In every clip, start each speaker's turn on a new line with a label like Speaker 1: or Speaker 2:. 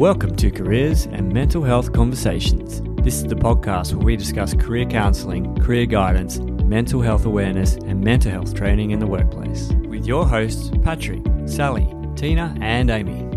Speaker 1: Welcome to Careers and Mental Health Conversations. This is the podcast where we discuss career counselling, career guidance, mental health awareness, and mental health training in the workplace. With your hosts, Patrick, Sally, Tina, and Amy.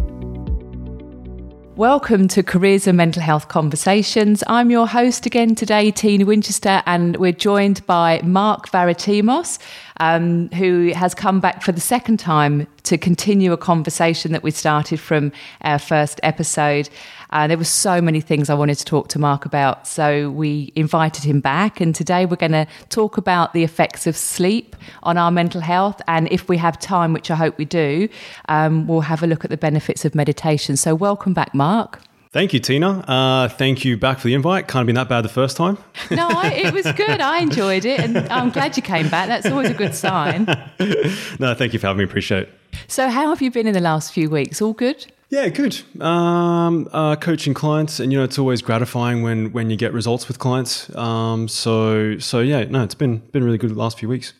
Speaker 2: Welcome to Careers and Mental Health Conversations. I'm your host again today, Tina Winchester, and we're joined by Mark Varitimos, um, who has come back for the second time to continue a conversation that we started from our first episode. Uh, there were so many things I wanted to talk to Mark about, so we invited him back. And today we're going to talk about the effects of sleep on our mental health. And if we have time, which I hope we do, um, we'll have a look at the benefits of meditation. So, welcome back, Mark.
Speaker 3: Thank you, Tina. Uh, thank you back for the invite. Can't have been that bad the first time.
Speaker 2: No, I, it was good. I enjoyed it, and I'm glad you came back. That's always a good sign.
Speaker 3: no, thank you for having me. Appreciate it.
Speaker 2: So, how have you been in the last few weeks? All good?
Speaker 3: Yeah, good. Um, uh, coaching clients, and you know, it's always gratifying when when you get results with clients. Um, so so yeah, no, it's been been really good the last few weeks.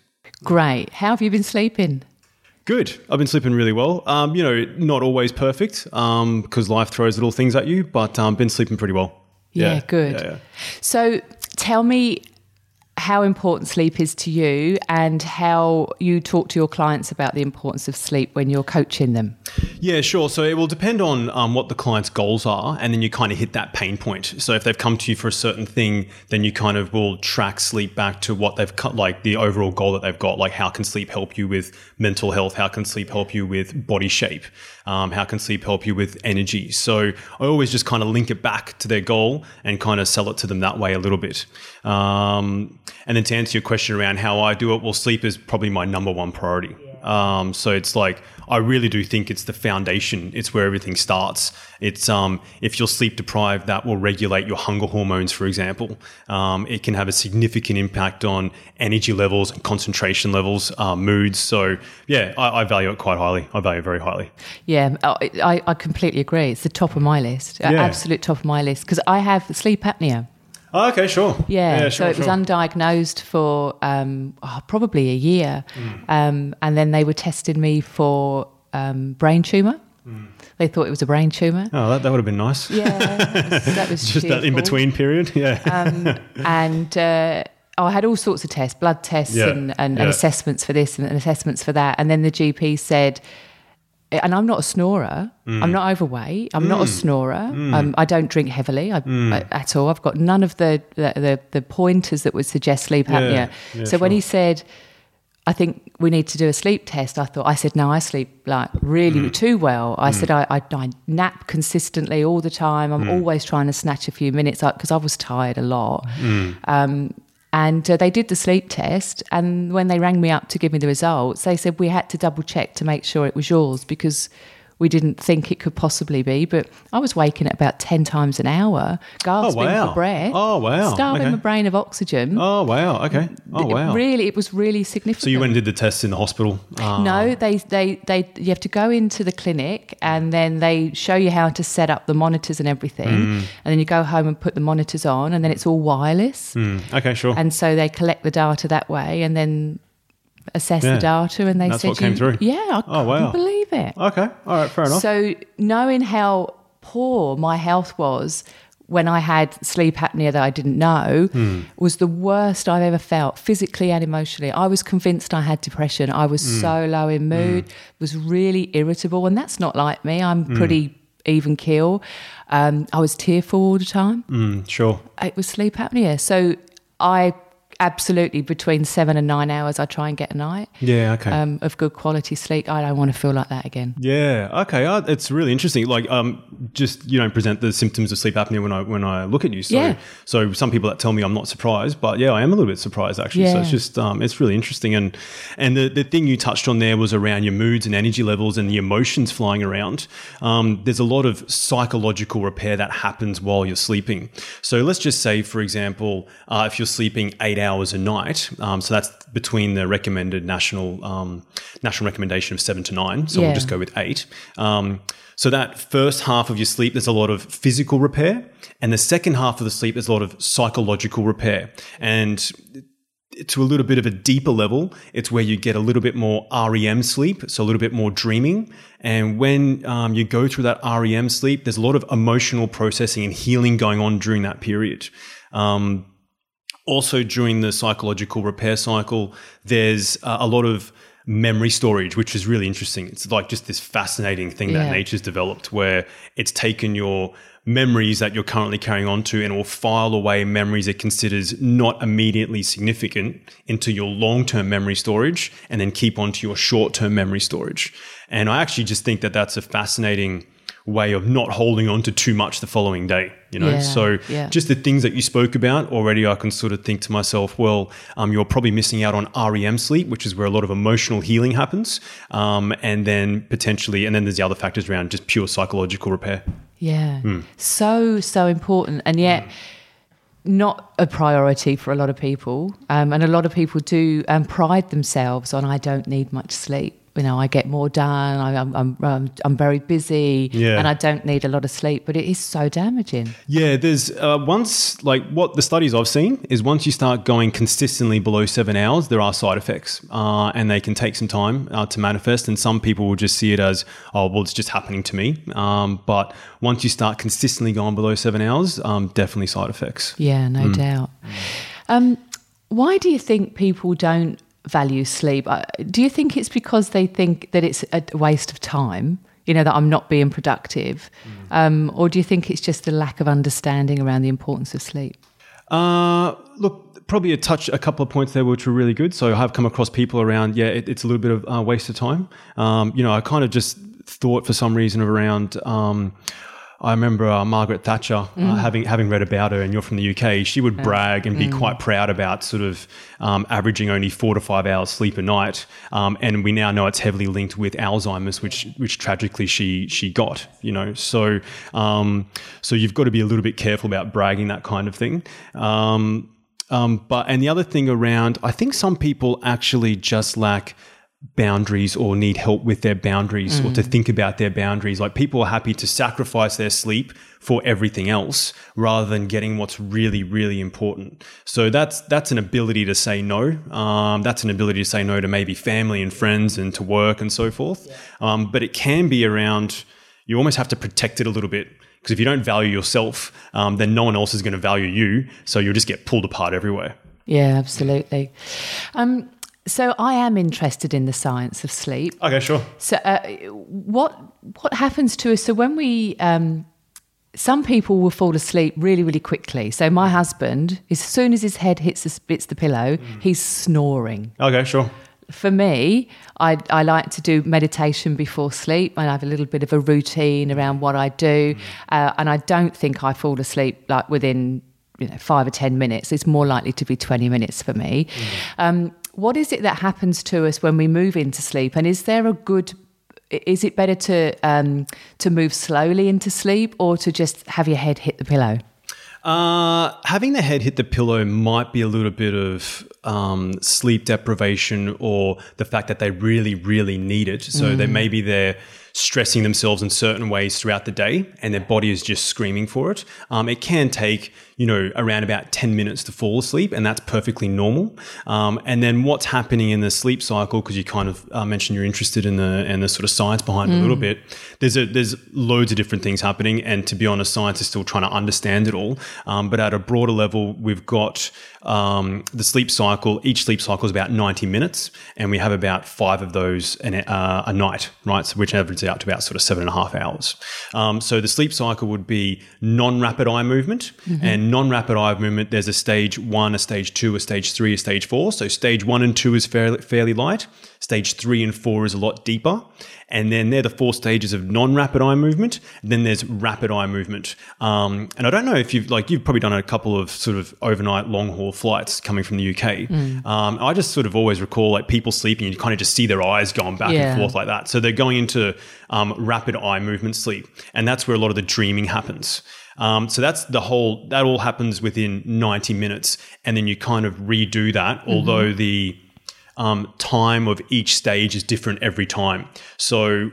Speaker 2: Great. How have you been sleeping?
Speaker 3: Good. I've been sleeping really well. Um, you know, not always perfect because life throws little things at you, but um, been sleeping pretty well.
Speaker 2: Yeah, good.
Speaker 3: Yeah, yeah.
Speaker 2: So, tell me how important sleep is to you and how you talk to your clients about the importance of sleep when you're coaching them.
Speaker 3: Yeah, sure. So it will depend on um, what the client's goals are, and then you kind of hit that pain point. So if they've come to you for a certain thing, then you kind of will track sleep back to what they've cut, like the overall goal that they've got. Like, how can sleep help you with mental health? How can sleep help you with body shape? Um, how can sleep help you with energy? So I always just kind of link it back to their goal and kind of sell it to them that way a little bit. Um, and then to answer your question around how I do it, well, sleep is probably my number one priority. Um, so it's like I really do think it's the foundation. It's where everything starts. It's um, if you're sleep deprived, that will regulate your hunger hormones, for example. Um, it can have a significant impact on energy levels and concentration levels, uh, moods. So yeah, I, I, value it quite highly. I value it very highly.
Speaker 2: Yeah, I, I completely agree. It's the top of my list, yeah. absolute top of my list, because I have sleep apnea.
Speaker 3: Oh, okay, sure.
Speaker 2: Yeah,
Speaker 3: yeah sure,
Speaker 2: so it was
Speaker 3: sure.
Speaker 2: undiagnosed for um, oh, probably a year. Mm. Um, and then they were testing me for um, brain tumour. Mm. They thought it was a brain tumour.
Speaker 3: Oh, that, that would have been nice.
Speaker 2: Yeah, that was, that was
Speaker 3: just that in between period. Yeah.
Speaker 2: Um, and uh, oh, I had all sorts of tests, blood tests
Speaker 3: yeah.
Speaker 2: and, and,
Speaker 3: yeah.
Speaker 2: and assessments for this and assessments for that. And then the GP said, and I'm not a snorer. Mm. I'm not overweight. I'm mm. not a snorer. Mm. Um, I don't drink heavily I,
Speaker 3: Mm.
Speaker 2: I, at all. I've got none of the, the, the, the pointers that would suggest sleep apnea.
Speaker 3: Yeah, yeah,
Speaker 2: so
Speaker 3: sure.
Speaker 2: when he said, I think we need to do a sleep test, I thought, I said, no, I sleep like really
Speaker 3: Mm.
Speaker 2: too well. I said, I, I, I nap consistently all the time.
Speaker 3: Mm.
Speaker 2: I'm always trying to snatch a few minutes up because I was tired a lot.
Speaker 3: Mm.
Speaker 2: Um, and uh, they did the sleep test. And when they rang me up to give me the results, they said we had to double check to make sure it was yours because we didn't think it could possibly be. But I was waking at about 10 times an hour, gasping
Speaker 3: wow.
Speaker 2: for breath.
Speaker 3: Oh, wow.
Speaker 2: Starving
Speaker 3: Okay.
Speaker 2: my brain of oxygen.
Speaker 3: Oh wow. Okay. Oh
Speaker 2: It
Speaker 3: wow.
Speaker 2: really, it was really significant.
Speaker 3: so you went and did the tests in the hospital. Uh,
Speaker 2: No, they, they, they, you have to go into the clinic and then they show you how to set up the monitors and everything.
Speaker 3: Mm.
Speaker 2: And then you go home and put the monitors on and then it's all wireless.
Speaker 3: Mm, okay. Sure.
Speaker 2: And so they collect the data that way and then assess
Speaker 3: Yeah.
Speaker 2: the data and they
Speaker 3: That's
Speaker 2: said,
Speaker 3: what came
Speaker 2: you-
Speaker 3: through?
Speaker 2: Yeah, I
Speaker 3: Oh, wow.
Speaker 2: couldn't believe it.
Speaker 3: okay. All right. Fair enough.
Speaker 2: So knowing how poor my health was when I had sleep apnea that I didn't know
Speaker 3: Hmm.
Speaker 2: was the worst I've ever felt physically and emotionally. I was convinced I had depression. I was
Speaker 3: Hmm.
Speaker 2: so low in mood, was really irritable, and that's not like me. I'm
Speaker 3: Hmm.
Speaker 2: pretty even keel. Um, I was tearful all the time.
Speaker 3: Mm, sure.
Speaker 2: It was sleep apnea. So I absolutely between seven and nine hours I try and get a night
Speaker 3: Yeah. Okay.
Speaker 2: um, of good quality sleep. I don't want to feel like that again.
Speaker 3: Yeah. Okay. Uh, it's really interesting. Like, um, just you know, present the symptoms of sleep apnea when I when I look at you. So,
Speaker 2: Yeah.
Speaker 3: so some people that tell me I'm not surprised, but yeah, I am a little bit surprised actually. So it's just um, it's really interesting. And and the the thing you touched on there was around your moods and energy levels and the emotions flying around. Um, there's a lot of psychological repair that happens while you're sleeping. So let's just say, for example, uh, if you're sleeping eight hours a night, um, so that's between the recommended national um, national recommendation of seven to nine. So
Speaker 2: Yeah.
Speaker 3: we'll just go with eight. Um, so that first half of your sleep, there's a lot of physical repair, and the second half of the sleep, there's a lot of psychological repair. And to a little bit of a deeper level, it's where you get a little bit more REM sleep, so a little bit more dreaming. And when um, you go through that REM sleep, there's a lot of emotional processing and healing going on during that period. Um, also, during the psychological repair cycle, there's uh, a lot of memory storage, which is really interesting. It's like just this fascinating thing
Speaker 2: Yeah.
Speaker 3: that nature's developed where it's taken your memories that you're currently carrying on to and will file away memories it considers not immediately significant into your long-term memory storage and then keep onto your short-term memory storage. And I actually just think that that's a fascinating way of not holding on to too much the following day, you know?
Speaker 2: Yeah,
Speaker 3: so
Speaker 2: yeah.
Speaker 3: just the things that you spoke about already, I can sort of think to myself, well, um, you're probably missing out on REM sleep, which is where a lot of emotional healing happens. Um, and then potentially, and then there's the other factors around just pure psychological repair.
Speaker 2: Yeah. So, so important. And yet, not a priority for a lot of people. Um, and a lot of people do um, pride themselves on, I don't need much sleep. You know, I get more done. I, I'm, I'm, I'm, I'm very busy
Speaker 3: Yeah.
Speaker 2: and I don't need a lot of sleep. But it is so damaging.
Speaker 3: Yeah, there's uh, once, like what the studies I've seen is once you start going consistently below seven hours, there are side effects uh, and they can take some time uh, to manifest. And some people will just see it as, oh, well, it's just happening to me. Um, but once you start consistently going below seven hours, um, definitely side effects.
Speaker 2: Yeah, no doubt. Um, why do you think people don't value sleep? Uh, Do you think it's because they think that it's a waste of time? You know, that I'm not being productive? Um, or do you think it's just a lack of understanding around the importance of sleep?
Speaker 3: Uh, look, probably a touch, a couple of points there which were really good. So I have come across people around, yeah, it, it's a little bit of uh, waste of time. Um, you know, I kind of just thought for some reason around. Um, I remember uh, Margaret Thatcher uh, having having read about her, and you're from the UK. She would brag and be quite proud about sort of um, averaging only four to five hours sleep a night. Um, and we now know it's heavily linked with Alzheimer's, which which tragically she she got. You know, so um, so you've got to be a little bit careful about bragging that kind of thing. Um, um, but and the other thing around, I think some people actually just lack boundaries or need help with their boundaries or to think about their boundaries. Like people are happy to sacrifice their sleep for everything else rather than getting what's really, really important. So that's that's an ability to say no. Um, that's an ability to say no to maybe family and friends and to work and so forth. Um, but it can be around. You almost have to protect it a little bit because if you don't value yourself, um, then no one else is going to value you. So you'll just get pulled apart everywhere.
Speaker 2: Yeah, absolutely. Um, so I am interested in the science of sleep.
Speaker 3: Okay, sure.
Speaker 2: So, uh, what what happens to us? So, when we um, some people will fall asleep really, really quickly. So, my husband, as soon as his head hits the, hits the pillow, he's snoring.
Speaker 3: Okay, sure.
Speaker 2: For me, I, I like to do meditation before sleep. And I have a little bit of a routine around what I do, uh, and I don't think I fall asleep like within you know five or ten minutes. It's more likely to be twenty minutes for me. Um, what is it that happens to us when we move into sleep? And is there a good is it better to um, to move slowly into sleep or to just have your head hit the pillow?
Speaker 3: Uh, having the head hit the pillow might be a little bit of um, sleep deprivation or the fact that they really, really need it. So that maybe they're stressing themselves in certain ways throughout the day and their body is just screaming for it. Um, it can take, you know, around about 10 minutes to fall asleep and that's perfectly normal. Um, and then what's happening in the sleep cycle, because you kind of uh, mentioned you're interested in the, and the sort of science behind it a little bit, there's, a, there's loads of different things happening. And to be honest, science is still trying to understand it all. Um, but at a broader level, we've got um, the sleep cycle. Each sleep cycle is about 90 minutes, and we have about five of those an, uh, a night, right? So which averages out to about sort of seven and a half hours. Um, so the sleep cycle would be non-rapid eye movement, and non-rapid eye movement. There's a stage one, a stage two, a stage three, a stage four. So stage one and two is fairly, fairly light. Stage three and four is a lot deeper. And then they're the four stages of non-rapid eye movement. Then there's rapid eye movement. Um, and I don't know if you've like you've probably done a couple of sort of overnight long haul flights coming from the UK. Um, I just sort of always recall like people sleeping, you kind of just see their eyes going back
Speaker 2: Yeah.
Speaker 3: and forth like that. So they're going into um, rapid eye movement sleep, and that's where a lot of the dreaming happens. Um, so that's the whole. That all happens within 90 minutes, and then you kind of redo that. Although the um, time of each stage is different every time. So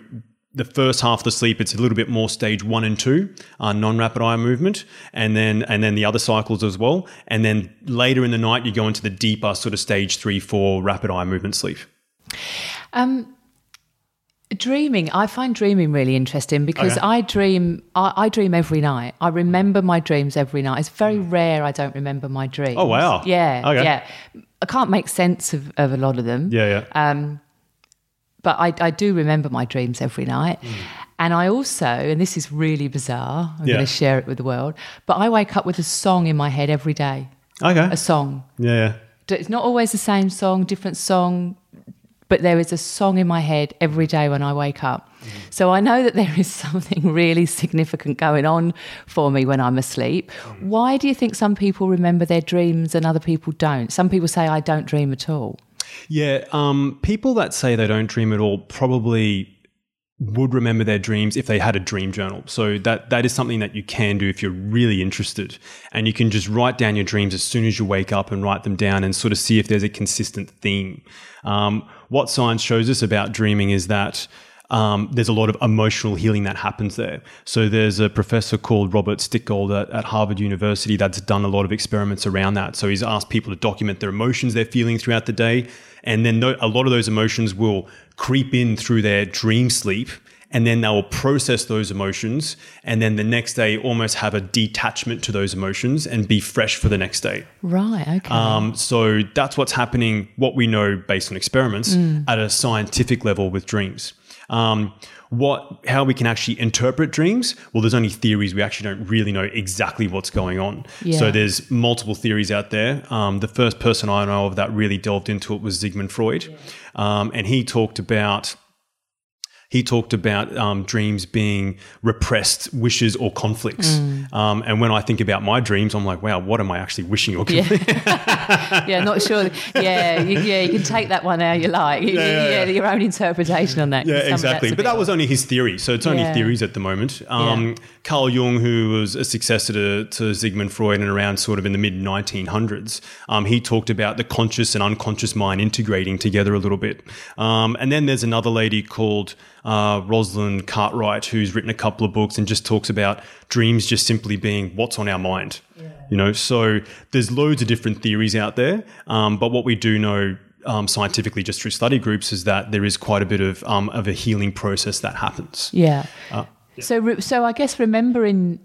Speaker 3: the first half of the sleep, it's a little bit more stage one and two, uh, non-rapid eye movement, and then and then the other cycles as well. And then later in the night, you go into the deeper sort of stage three, four rapid eye movement sleep.
Speaker 2: Um, dreaming, I find dreaming really interesting because
Speaker 3: Okay.
Speaker 2: I dream. I, I dream every night. I remember my dreams every night. It's very rare I don't remember my dreams.
Speaker 3: Oh, wow.
Speaker 2: Yeah,
Speaker 3: Okay.
Speaker 2: yeah. I can't make sense of, of a lot of them.
Speaker 3: Yeah, yeah.
Speaker 2: Um, but I, I do remember my dreams every night. And I also, and this is really bizarre, I'm
Speaker 3: Yeah.
Speaker 2: going to share it with the world, but I wake up with a song in my head every day.
Speaker 3: okay.
Speaker 2: A song.
Speaker 3: Yeah, yeah.
Speaker 2: It's not always the same song, different song, but there is a song in my head every day when I wake up. So I know that there is something really significant going on for me when I'm asleep. Why do you think some people remember their dreams and other people don't? Some people say, I don't dream at all.
Speaker 3: Yeah, um, people that say they don't dream at all probably would remember their dreams if they had a dream journal. So that that is something that you can do if you're really interested, and you can just write down your dreams as soon as you wake up and write them down and sort of see if there's a consistent theme. Um, what science shows us about dreaming is that. Um, there's a lot of emotional healing that happens there. So there's a professor called Robert Stickgold at, at Harvard University that's done a lot of experiments around that. So he's asked people to document their emotions they're feeling throughout the day, and then a lot of those emotions will creep in through their dream sleep, and then they will process those emotions, and then the next day almost have a detachment to those emotions and be fresh for the next day.
Speaker 2: Right, okay.
Speaker 3: Um, so that's what's happening, what we know based on experiments at a scientific level with dreams. Um, what, how we can actually interpret dreams? Well, there's only theories. We actually don't really know exactly what's going on.
Speaker 2: Yeah.
Speaker 3: So there's multiple theories out there. Um, the first person I know of that really delved into it was Sigmund Freud, um, and he talked about he talked about um, dreams being repressed wishes or conflicts. Um, and when I think about my dreams, I'm like, wow, what am I actually wishing or conflicting?
Speaker 2: yeah, not sure. Yeah, you, yeah, you can take that one how you like. You-
Speaker 3: Yeah, yeah,
Speaker 2: yeah,
Speaker 3: yeah.
Speaker 2: your own interpretation on that.
Speaker 3: Yeah, exactly. But that was only his theory, so it's only
Speaker 2: Yeah.
Speaker 3: theories at the moment. Um, Carl Jung, who was a successor to, to Sigmund Freud and around sort of in the mid 1900s, um, he talked about the conscious and unconscious mind integrating together a little bit. Um, and then there's another lady called uh, Rosalind Cartwright, who's written a couple of books and just talks about dreams just simply being what's on our mind. You know, so there's loads of different theories out there, um, but what we do know um, scientifically, just through study groups, is that there is quite a bit of um, of a healing process that happens.
Speaker 2: Yeah.
Speaker 3: Uh,
Speaker 2: So, re- so I guess remembering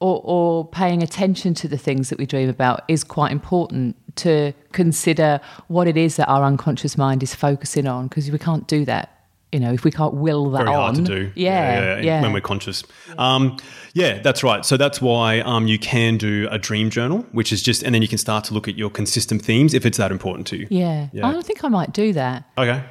Speaker 2: or, or paying attention to the things that we dream about is quite important to consider what it is that our unconscious mind is focusing on because we can't do that. You know, if we can't will that
Speaker 3: Very
Speaker 2: on,
Speaker 3: hard to do.
Speaker 2: Yeah, yeah.
Speaker 3: When we're conscious. Um, yeah, that's right. So that's why um, you can do a dream journal, which is just, and then you can start to look at your consistent themes if it's that important to you.
Speaker 2: yeah.
Speaker 3: Yeah.
Speaker 2: I think I might do that.
Speaker 3: Okay.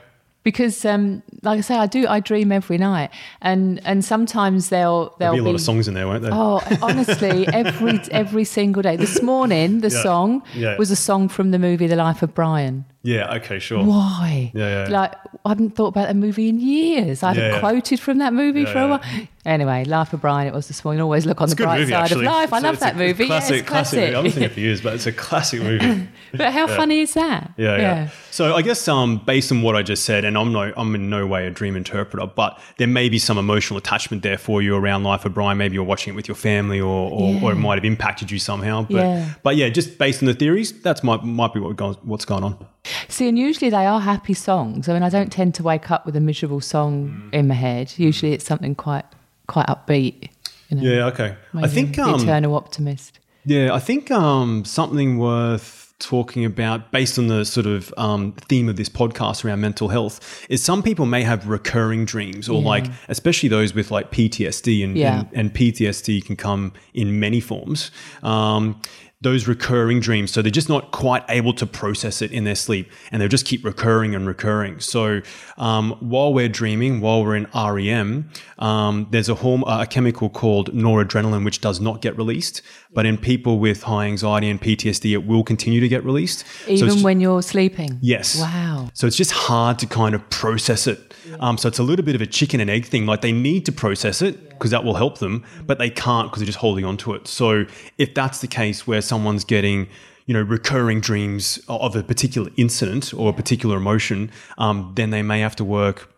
Speaker 2: because um, like I say, I do. I dream every night, and and sometimes they'll
Speaker 3: There'll
Speaker 2: they'll
Speaker 3: be a lot of songs in there, won't there?
Speaker 2: Oh, honestly, every every single day. This morning, the
Speaker 3: Yeah.
Speaker 2: song
Speaker 3: Yeah.
Speaker 2: was a song from the movie The Life of Brian.
Speaker 3: Yeah. Okay. Sure.
Speaker 2: Why?
Speaker 3: Yeah, yeah.
Speaker 2: Like I hadn't thought about that movie in years. I hadn't
Speaker 3: Yeah,
Speaker 2: quoted from that movie for a while. Anyway, Life of Brian. It was this morning. Always look on
Speaker 3: It's
Speaker 2: the bright
Speaker 3: movie,
Speaker 2: side
Speaker 3: actually.
Speaker 2: of life. I
Speaker 3: It's
Speaker 2: love that movie.
Speaker 3: Classic,
Speaker 2: yes,
Speaker 3: classic. movie. I haven't seen it for years, but it's a classic movie.
Speaker 2: but how funny is that?
Speaker 3: Yeah, yeah. So I guess um, based on what I just said, and I'm no, I'm in no way a dream interpreter, but there may be some emotional attachment there for you around Life of Brian. Maybe you're watching it with your family, or or, or it might have impacted you somehow. But
Speaker 2: Yeah.
Speaker 3: but yeah, just based on the theories, that's might might be what goes, what's going on.
Speaker 2: See, and usually they are happy songs. I mean, I don't tend to wake up with a miserable song in my head. Usually, it's something quite quite upbeat. You know,
Speaker 3: Yeah. Okay. I think um,
Speaker 2: eternal optimist.
Speaker 3: Yeah, I think um, something worth talking about based on the sort of um, theme of this podcast around mental health is some people may have recurring dreams or like especially those with like PTSD and,
Speaker 2: Yeah.
Speaker 3: and, and PTSD can come in many forms. Um, those recurring dreams. So they're just not quite able to process it in their sleep and they'll just keep recurring and recurring. So um, while we're dreaming, while we're in REM, um, there's a, horm- a chemical called noradrenaline which does not get released. But in people with high anxiety and PTSD, it will continue to get released. So
Speaker 2: Even
Speaker 3: it's-
Speaker 2: when you're sleeping.
Speaker 3: Yes.
Speaker 2: Wow.
Speaker 3: So it's just hard to kind of process it. Um, so it's a little bit of a chicken and egg thing. Like they need to process it because that will help them, but they can't because they're just holding on to it. So if that's the case where someone's getting, you know, recurring dreams of a particular incident or a particular emotion, um, then they may have to work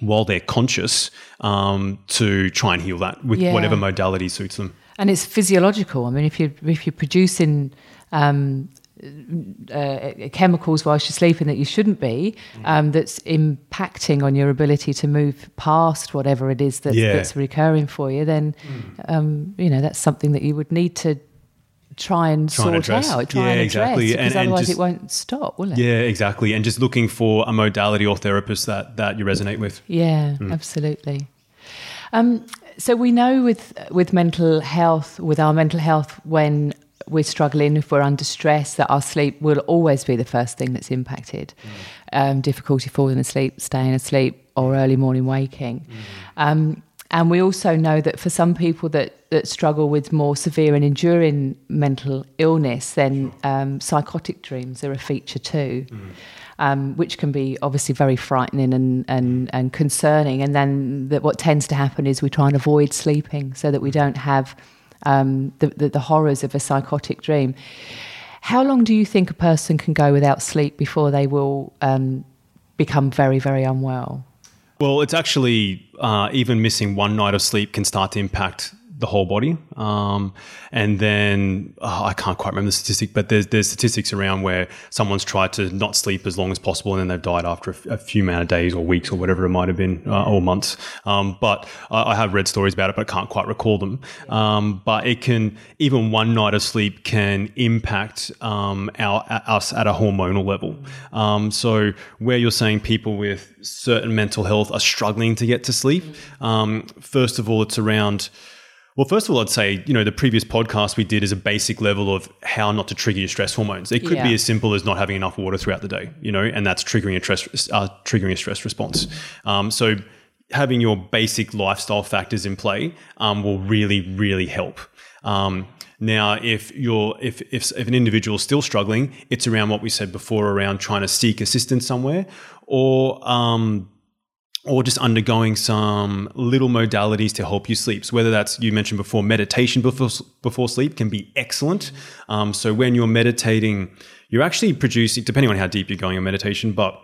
Speaker 3: while they're conscious um, to try and heal that with
Speaker 2: Yeah.
Speaker 3: whatever modality suits them.
Speaker 2: And it's physiological. I mean, if you if you're producing um, uh, chemicals whilst you're sleeping that you shouldn't be,
Speaker 3: Mm.
Speaker 2: um, that's impacting on your ability to move past whatever it is that's,
Speaker 3: Yeah. Mm.
Speaker 2: that's recurring for you, then um, you know that's something that you would need to try and
Speaker 3: Try and
Speaker 2: sort
Speaker 3: address.
Speaker 2: out, try
Speaker 3: Yeah,
Speaker 2: and
Speaker 3: exactly.
Speaker 2: address, because
Speaker 3: And- and
Speaker 2: otherwise
Speaker 3: just-
Speaker 2: it won't stop, will it?
Speaker 3: Yeah, exactly. And just looking for a modality or therapist that that you resonate with.
Speaker 2: Yeah,
Speaker 3: Mm.
Speaker 2: absolutely. Um, so we know with with mental health, with our mental health, when we're struggling, if we're under stress, that our sleep will always be the first thing that's impacted. Um, difficulty falling asleep, staying asleep, or early morning waking. Um, and we also know that for some people that, that struggle with more severe and enduring mental illness, then um, psychotic dreams are a feature too um, which can be obviously very frightening and, and, and concerning. And then that what tends to happen is we try and avoid sleeping so that we don't have um, the, the, the horrors of a psychotic dream. How long do you think a person can go without sleep before they will um, become very, very unwell?
Speaker 3: Well, it's actually uh, even missing one night of sleep can start to impact the whole body. Um, and then oh, I can't quite remember the statistic, but there's there's statistics around where someone's tried to not sleep as long as possible, and then they've died after a, f- a few amount of days or weeks or whatever it might have been, uh, or months. Um, but I, I have read stories about it, but I can't quite recall them. Um, but it can even one night of sleep can impact um, our us at a hormonal level. Um, so where you're saying people with certain mental health are struggling to get to sleep, um, first of all, it's around. Well, first of all, I'd say, you know, the previous podcast we did is a basic level of how not to trigger your stress hormones. It could
Speaker 2: Yeah.
Speaker 3: be as simple as not having enough water throughout the day, you know, and that's triggering a stress, uh, triggering a stress response. Um, so having your basic lifestyle factors in play um, will really, really help. Um, now, if you're if, if if an individual is still struggling, it's around what we said before around trying to seek assistance somewhere, or um, or just undergoing some little modalities to help you sleep. So whether that's you mentioned before, meditation before before sleep can be excellent. Um, so when you're meditating, you're actually producing, depending on how deep you're going in meditation, but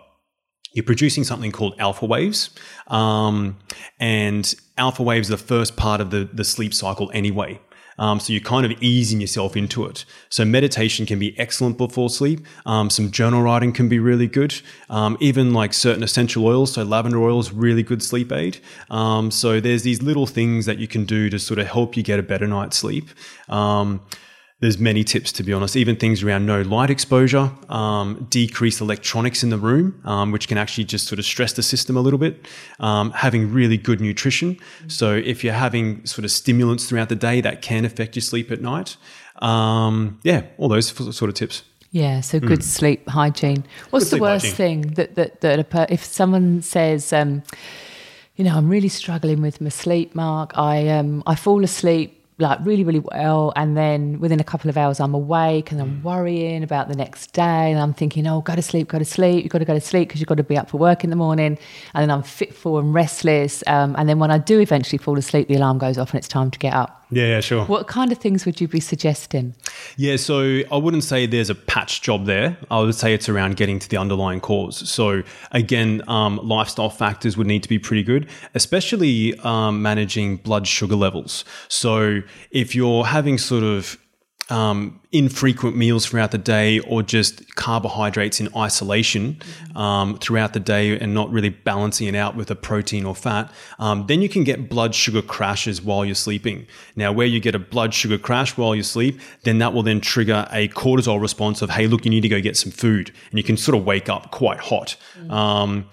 Speaker 3: you're producing something called alpha waves. Um, and alpha waves are the first part of the, the sleep cycle anyway. Um, so you're kind of easing yourself into it. So meditation can be excellent before sleep. Um, some journal writing can be really good. Um, even like certain essential oils, so lavender oil is really good sleep aid. Um, so there's these little things that you can do to sort of help you get a better night's sleep. There's many tips to be honest even things around no light exposure um, decrease electronics in the room um, which can actually just sort of stress the system a little bit um, having really good nutrition so if you're having sort of stimulants throughout the day that can affect your sleep at night um, yeah all those sort of tips
Speaker 2: Yeah, so good sleep hygiene. What's
Speaker 3: Hmm. Good
Speaker 2: the worst
Speaker 3: hygiene.
Speaker 2: thing that that that a per- if someone says, um, you know, I'm really struggling with my sleep, Mark. I um I fall asleep like really really well, and then within a couple of hours I'm awake and. I'm worrying about the next day, and I'm thinking, oh, go to sleep, go to sleep. You've got to go to sleep because you've got to be up for work in the morning, and then I'm fitful and restless, um, and then when I do eventually fall asleep, the alarm goes off and it's time to get up.
Speaker 3: Yeah yeah sure
Speaker 2: What kind of things would you be suggesting?
Speaker 3: Yeah, so I wouldn't say there's a patch job there. I would say it's around getting to the underlying cause. So again, um, lifestyle factors would need to be pretty good, especially um, managing blood sugar levels. So if you're having sort of um, infrequent meals throughout the day or just carbohydrates in isolation um, throughout the day and not really balancing it out with a protein or fat, um, then you can get blood sugar crashes while you're sleeping. Now, where you get a blood sugar crash while you sleep, then that will then trigger a cortisol response of, hey, look, you need to go get some food. And you can sort of wake up quite hot. Um,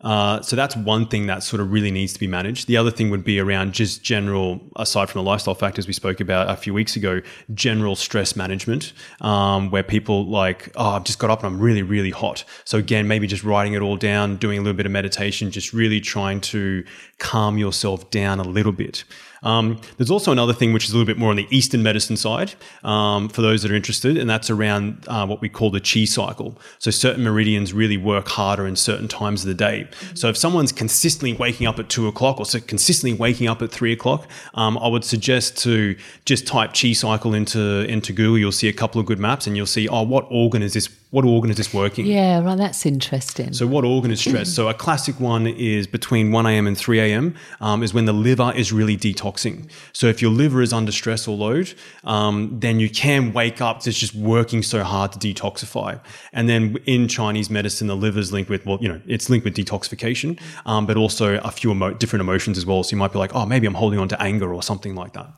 Speaker 3: uh, so that's one thing that sort of really needs to be managed. The other thing would be around just general, aside from the lifestyle factors we spoke about a few weeks ago, general stress management, um, where people like, oh, I've just got up and I'm really, really hot. So again, maybe just writing it all down, doing a little bit of meditation, just really trying to calm yourself down a little bit. Um, there's also another thing which is a little bit more on the Eastern medicine side um, for those that are interested, and that's around uh, what we call the chi cycle. So certain meridians really work harder in certain times of the day. So if someone's consistently waking up at two o'clock or so consistently waking up at three o'clock, um, I would suggest to just type chi cycle into into Google. You'll see a couple of good maps, and you'll see oh, what organ is this what organ is this working?
Speaker 2: Yeah, right. That's interesting.
Speaker 3: So, what organ is stressed? so, a classic one is between 1 a.m. and 3 a.m. Um, is when the liver is really detoxing. So, if your liver is under stress or load, um, then you can wake up It's just working so hard to detoxify. And then in Chinese medicine, the liver is linked with, well, you know, it's linked with detoxification, um, but also a few emo- different emotions as well. So, you might be like, oh, maybe I'm holding on to anger or something like that.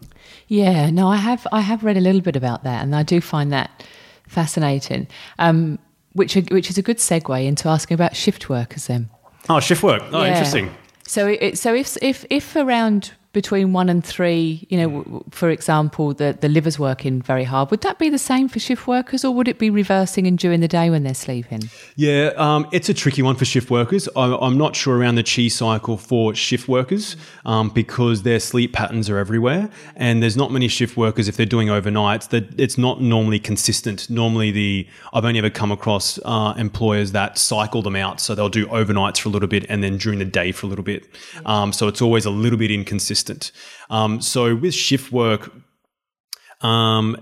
Speaker 2: Yeah, no, I have I have read a little bit about that, and I do find that fascinating. Um, which which is a good segue into asking about shift workers then.
Speaker 3: Oh, shift work. Oh,
Speaker 2: Yeah.
Speaker 3: interesting.
Speaker 2: So it, so if if if around between one and three, you know, w- for example, the the liver's working very hard, would that be the same for shift workers, or would it be reversing and during the day when they're sleeping?
Speaker 3: Yeah, um, it's a tricky one for shift workers. I, I'm not sure around the chi cycle for shift workers um, because their sleep patterns are everywhere, and there's not many shift workers if they're doing overnights. That it's not normally consistent. Normally, the I've only ever come across uh, employers that cycle them out, so they'll do overnights for a little bit and then during the day for a little bit. Um, so it's always a little bit inconsistent. Um, so with shift work, um,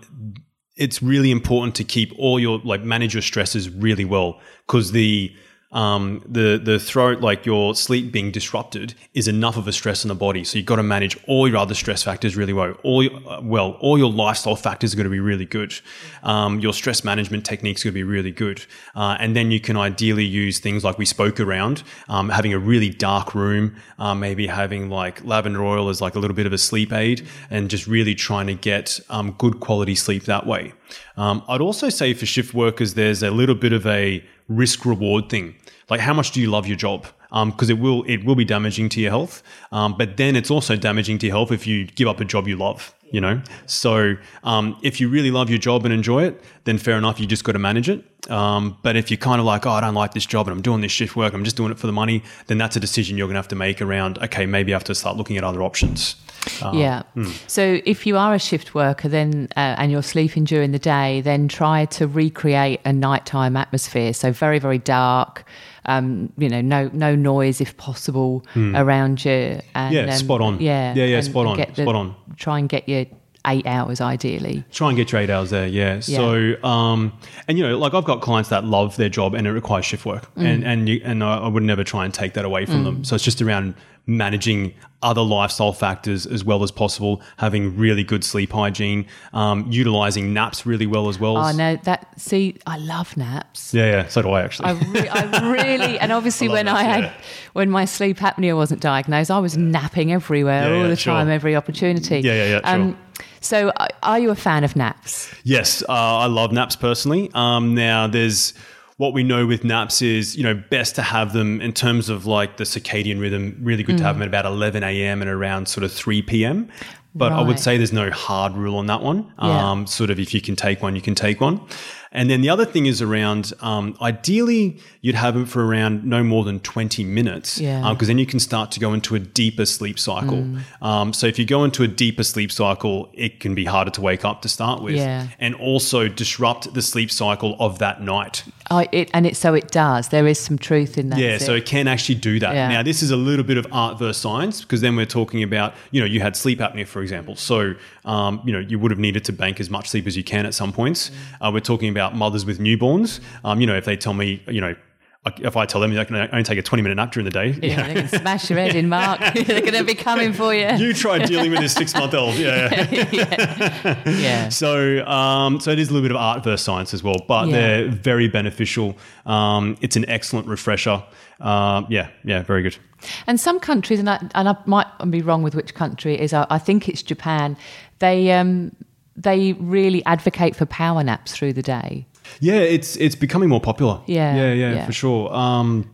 Speaker 3: it's really important to keep all your like manage your stresses really well because the um, the the throat like your sleep being disrupted is enough of a stress on the body. So you've got to manage all your other stress factors really well. All your, uh, well, all your lifestyle factors are going to be really good. Um, your stress management techniques are going to be really good, uh, and then you can ideally use things like we spoke around, um, having a really dark room, uh, maybe having like lavender oil as like a little bit of a sleep aid, and just really trying to get um, good quality sleep that way. Um, I'd also say for shift workers, there's a little bit of a risk reward thing. Like, how much do you love your job? Because it will it will be damaging to your health, um, but then it's also damaging to your health if you give up a job you love. You know, so um, if you really love your job and enjoy it, then fair enough, you just got to manage it. Um, but if you're kind of like, oh, I don't like this job and I'm doing this shift work, I'm just doing it for the money, then that's a decision you're going to have to make around. Okay, maybe I have to start looking at other options. Uh,
Speaker 2: yeah. So if you are a shift worker, then uh, and you're sleeping during the day, then try to recreate a nighttime atmosphere. So very very dark. Um, you know, no no noise if possible around you. And,
Speaker 3: Yeah, spot on.
Speaker 2: Yeah,
Speaker 3: Yeah, yeah,
Speaker 2: and-
Speaker 3: spot on,
Speaker 2: the-
Speaker 3: spot on.
Speaker 2: Try and get your eight hours ideally.
Speaker 3: Try and get your eight hours there, yeah. So, um, and you know, like I've got clients that love their job and it requires shift work, and and you, and I I would never try and take that away from them. So it's just around managing other lifestyle factors as well as possible, having really good sleep hygiene, um, utilizing naps really well as well.
Speaker 2: Oh no, that see, I love naps.
Speaker 3: Yeah, yeah. So do I actually.
Speaker 2: I, re- I really, and obviously
Speaker 3: I
Speaker 2: when
Speaker 3: naps,
Speaker 2: I had,
Speaker 3: yeah.
Speaker 2: when my sleep apnea wasn't diagnosed, I was napping everywhere
Speaker 3: Yeah,
Speaker 2: all
Speaker 3: yeah,
Speaker 2: the
Speaker 3: sure.
Speaker 2: time, every opportunity.
Speaker 3: Yeah, yeah, yeah, sure.
Speaker 2: So, are you a fan of naps?
Speaker 3: Yes, uh, I love naps personally. Um, now, there's what we know with naps is you know best to have them in terms of like the circadian rhythm. Really good to have them at about 11 a.m. and around sort of 3 p.m. But I would say there's no hard rule on that one.
Speaker 2: Yeah.
Speaker 3: Um, sort of if you can take one, you can take one. And then the other thing is around um, ideally you'd have them for around no more than 20 minutes
Speaker 2: Yeah.
Speaker 3: because then you can start to go into a deeper sleep cycle.
Speaker 2: Mm.
Speaker 3: Um, so if you go into a deeper sleep cycle, it can be harder to wake up to start with,
Speaker 2: Yeah.
Speaker 3: and also disrupt the sleep cycle of that night.
Speaker 2: Oh, it, and it so it does. There is some truth in that.
Speaker 3: Yeah, so
Speaker 2: it?
Speaker 3: it can actually do that.
Speaker 2: Yeah.
Speaker 3: Now, this is a little bit of art versus science because then we're talking about, you know, you had sleep apnea, for example. So, um, you know, you would have needed to bank as much sleep as you can at some points. Uh, we're talking about mothers with newborns. Um, you know, if they tell me, you know, if I tell them they can only take a 20 minute nap during the day, you
Speaker 2: yeah,
Speaker 3: know,
Speaker 2: they can smash your head in, Mark. They're going to be coming for you.
Speaker 3: you try dealing with this six month old. Yeah.
Speaker 2: yeah.
Speaker 3: So, um, so it is a little bit of art versus science as well, but
Speaker 2: Yeah.
Speaker 3: they're very beneficial. Um, it's an excellent refresher. Um, yeah, yeah, very good.
Speaker 2: And some countries, and I, and I might be wrong with which country is, I, I think it's Japan. They um, they really advocate for power naps through the day.
Speaker 3: Yeah, it's it's becoming more popular.
Speaker 2: Yeah,
Speaker 3: yeah, yeah,
Speaker 2: yeah.
Speaker 3: for sure. Um,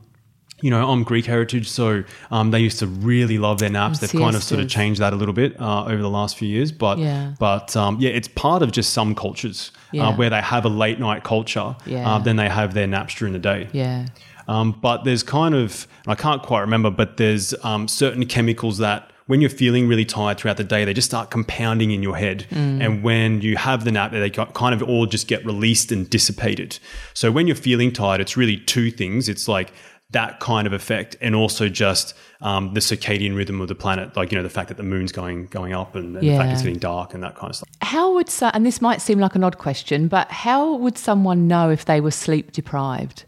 Speaker 3: you know, I'm Greek heritage, so um, they used to really love their naps. They've kind of sort of changed that a little bit uh, over the last few years, but
Speaker 2: Yeah.
Speaker 3: but um, yeah, it's part of just some cultures
Speaker 2: Yeah.
Speaker 3: uh, where they have a late night culture.
Speaker 2: Yeah.
Speaker 3: Uh, then they have their naps during the day.
Speaker 2: Yeah.
Speaker 3: Um, but there's kind of, I can't quite remember, but there's um, certain chemicals that when you're feeling really tired throughout the day, they just start compounding in your head. And when you have the nap, they kind of all just get released and dissipated. So when you're feeling tired, it's really two things. It's like that kind of effect, and also just um, the circadian rhythm of the planet, like you know the fact that the moon's going going up and, and the fact it's getting dark and that kind of stuff.
Speaker 2: How would so, and this might seem like an odd question, but how would someone know if they were sleep deprived?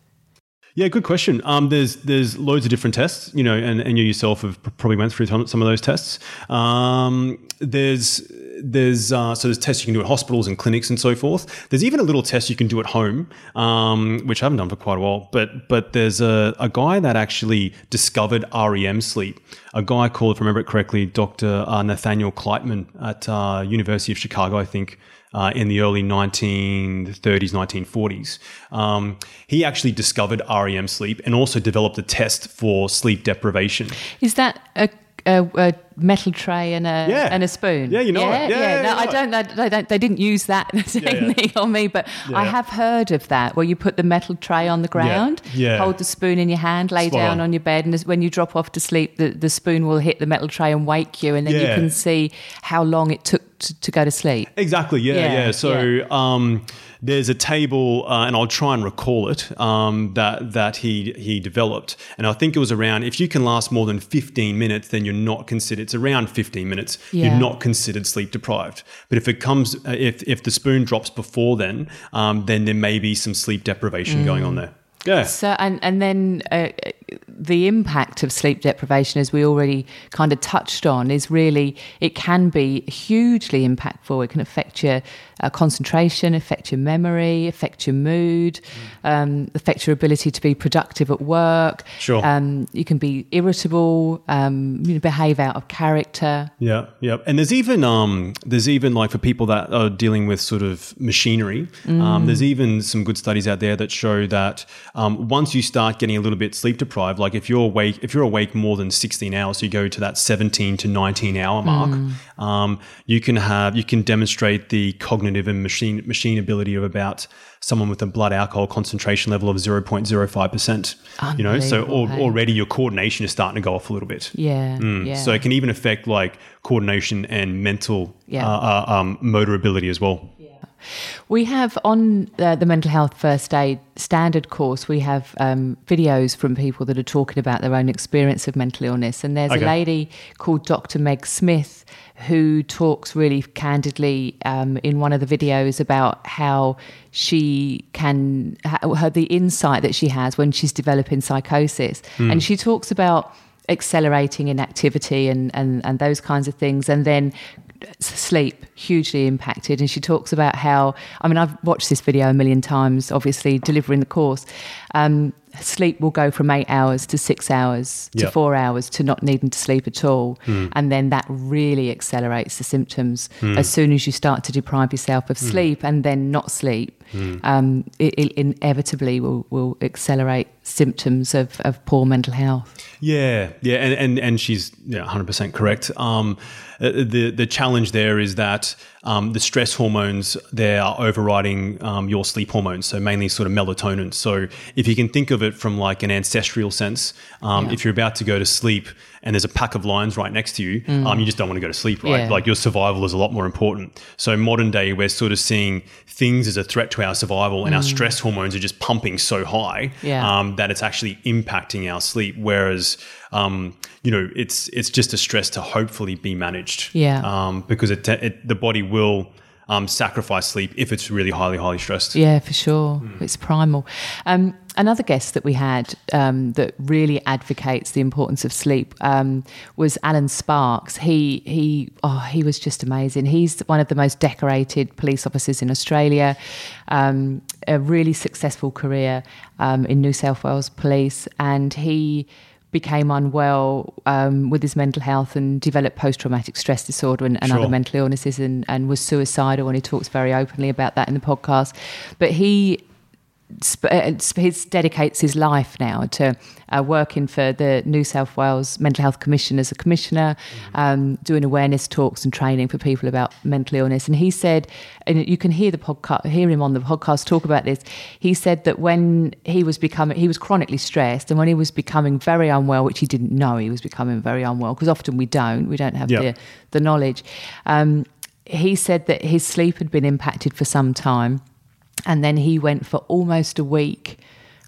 Speaker 3: Yeah, good question. Um, there's there's loads of different tests, you know, and, and you yourself have probably went through some, of those tests. Um, there's there's uh, so there's tests you can do at hospitals and clinics and so forth. There's even a little test you can do at home, um, which I haven't done for quite a while. But but there's a, a guy that actually discovered REM sleep. A guy called, if I remember it correctly, Dr. Uh, Nathaniel Kleitman at uh, University of Chicago, I think uh, in the early 1930s, 1940s. Um, he actually discovered REM sleep and also developed a test for sleep deprivation.
Speaker 2: Is that a, a, a metal tray and a
Speaker 3: Yeah.
Speaker 2: and a spoon?
Speaker 3: Yeah, you know
Speaker 2: yeah,
Speaker 3: it. Yeah, yeah,
Speaker 2: no, I don't, they, they don't. They didn't use that technique on me, but I have heard of that, where you put the metal tray on the ground, hold the spoon in your hand, lay
Speaker 3: Spot
Speaker 2: down
Speaker 3: on.
Speaker 2: on your bed, and when you drop off to sleep, the, the spoon will hit the metal tray and wake you, and then you can see how long it took to, to go to sleep.
Speaker 3: Exactly. Yeah.
Speaker 2: Yeah,
Speaker 3: Yeah. So. Um, there's a table, uh, and I'll try and recall it um, that that he he developed, and I think it was around. If you can last more than 15 minutes, then you're not considered. It's around 15 minutes.
Speaker 2: Yeah.
Speaker 3: You're not considered sleep deprived. But if it comes, uh, if if the spoon drops before then, um, then there may be some sleep deprivation going on there. Yeah.
Speaker 2: So and and then uh, the impact of sleep deprivation, as we already kind of touched on, is really it can be hugely impactful. It can affect your uh, concentration, affect your memory, affect your mood, um, affect your ability to be productive at work.
Speaker 3: Sure.
Speaker 2: Um, you can be irritable, um, you know, behave out of character.
Speaker 3: Yeah, yeah, and there's even um, there's even like for people that are dealing with sort of machinery, um, there's even some good studies out there that show that um, once you start getting a little bit sleep deprived, like if you're awake, if you're awake more than 16 hours, you go to that 17 to 19 hour mark, um, you can have you can demonstrate the cognitive and machine machine ability of about someone with a blood alcohol concentration level of 0.05 percent. You know, so al-
Speaker 2: hey?
Speaker 3: already your coordination is starting to go off a little bit.
Speaker 2: Yeah,
Speaker 3: Mm,
Speaker 2: yeah.
Speaker 3: So it can even affect like coordination and mental
Speaker 2: Yeah.
Speaker 3: uh, uh, um, motor ability as well.
Speaker 2: We have on uh, the mental health first aid standard course, we have um, videos from people that are talking about their own experience of mental illness. And there's
Speaker 3: Okay.
Speaker 2: a lady called Dr. Meg Smith who talks really candidly um, in one of the videos about how she can, her, the insight that she has when she's developing psychosis. And she talks about accelerating in activity and, and, and those kinds of things. And then sleep hugely impacted. And she talks about how i mean i've watched this video a million times obviously delivering the course um, sleep will go from eight hours to six hours to
Speaker 3: Yeah.
Speaker 2: four hours to not needing to sleep at all. And then that really accelerates the symptoms as soon as you start to deprive yourself of sleep and then not sleep. Um, it, it inevitably will, will accelerate symptoms of, of poor mental health.
Speaker 3: Yeah, yeah, and and, and she's yeah, 100% correct. Um, uh, the the challenge there is that um, the stress hormones they are overriding um, your sleep hormones, so mainly sort of melatonin. So if you can think of it from like an ancestral sense, um,
Speaker 2: Yeah.
Speaker 3: if you're about to go to sleep and there's a pack of lions right next to you, um, you just don't want to go to sleep, right?
Speaker 2: Yeah.
Speaker 3: Like your survival is a lot more important. So modern day, we're sort of seeing things as a threat to our survival, and our stress hormones are just pumping so high
Speaker 2: Yeah.
Speaker 3: um, that it's actually impacting our sleep. Whereas, um, you know, it's it's just a stress to hopefully be managed.
Speaker 2: Yeah.
Speaker 3: Um, because it, it the body will um, sacrifice sleep if it's really highly highly stressed.
Speaker 2: Yeah, for sure. It's primal. Um, another guest that we had um, that really advocates the importance of sleep um, was Allan Sparkes. He he oh he was just amazing. He's one of the most decorated police officers in Australia. Um, a really successful career um, in New South Wales Police, and he became unwell um, with his mental health and developed post-traumatic stress disorder and, and
Speaker 3: Sure.
Speaker 2: other mental illnesses and, and was suicidal and he talks very openly about that in the podcast but he he dedicates his life now to uh, working for the New South Wales Mental Health Commission as a commissioner, um, doing awareness talks and training for people about mental illness. And he said, and you can hear the podcast, hear him on the podcast talk about this. He said that when he was becoming, he was chronically stressed, and when he was becoming very unwell, which he didn't know he was becoming very unwell, because often we don't, we don't have
Speaker 3: Yeah.
Speaker 2: the the knowledge. Um, he said that his sleep had been impacted for some time and then he went for almost a week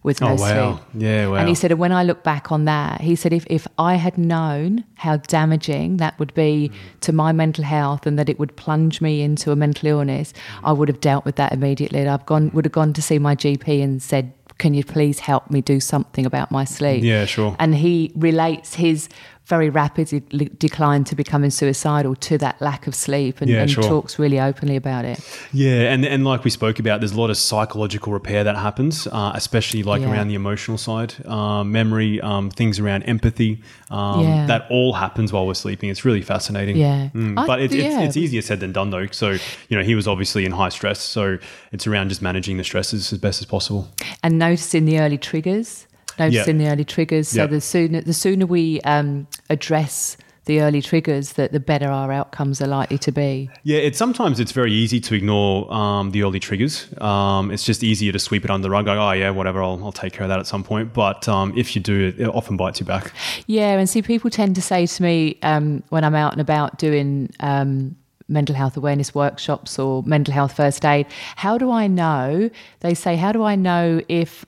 Speaker 2: with no
Speaker 3: Oh wow.
Speaker 2: sleep.
Speaker 3: Yeah. Wow.
Speaker 2: And he said, and when I look back on that, he said, if, if I had known how damaging that would be mm. to my mental health and that it would plunge me into a mental illness, mm. I would have dealt with that immediately. And I've gone, would have gone to see my GP and said, can you please help me do something about my sleep?
Speaker 3: Yeah, sure.
Speaker 2: And he relates his very rapid de- decline to becoming suicidal to that lack of sleep and,
Speaker 3: Yeah,
Speaker 2: and
Speaker 3: sure.
Speaker 2: talks really openly about it.
Speaker 3: Yeah, and and like we spoke about, there's a lot of psychological repair that happens, uh, especially like
Speaker 2: Yeah.
Speaker 3: around the emotional side, um, memory, um, things around empathy. Um,
Speaker 2: Yeah.
Speaker 3: That all happens while we're sleeping. It's really fascinating.
Speaker 2: Yeah.
Speaker 3: Mm,
Speaker 2: I-
Speaker 3: but it's,
Speaker 2: yeah.
Speaker 3: it's it's easier said than done though. So you know he was obviously in high stress, so it's around just managing the stresses as best as possible.
Speaker 2: and noticing the early triggers noticing the early triggers so the sooner the sooner we um, address the early triggers that the better our outcomes are likely to be
Speaker 3: Yeah, it's sometimes it's very easy to ignore um, the early triggers. Um, it's just easier to sweep it under the rug. Go, oh yeah, whatever. I'll, I'll take care of that at some point. But um, if you do, it, it often bites you back.
Speaker 2: yeah and see people tend to say to me um, when i'm out and about doing um, mental health awareness workshops or mental health first aid how do i know they say how do i know if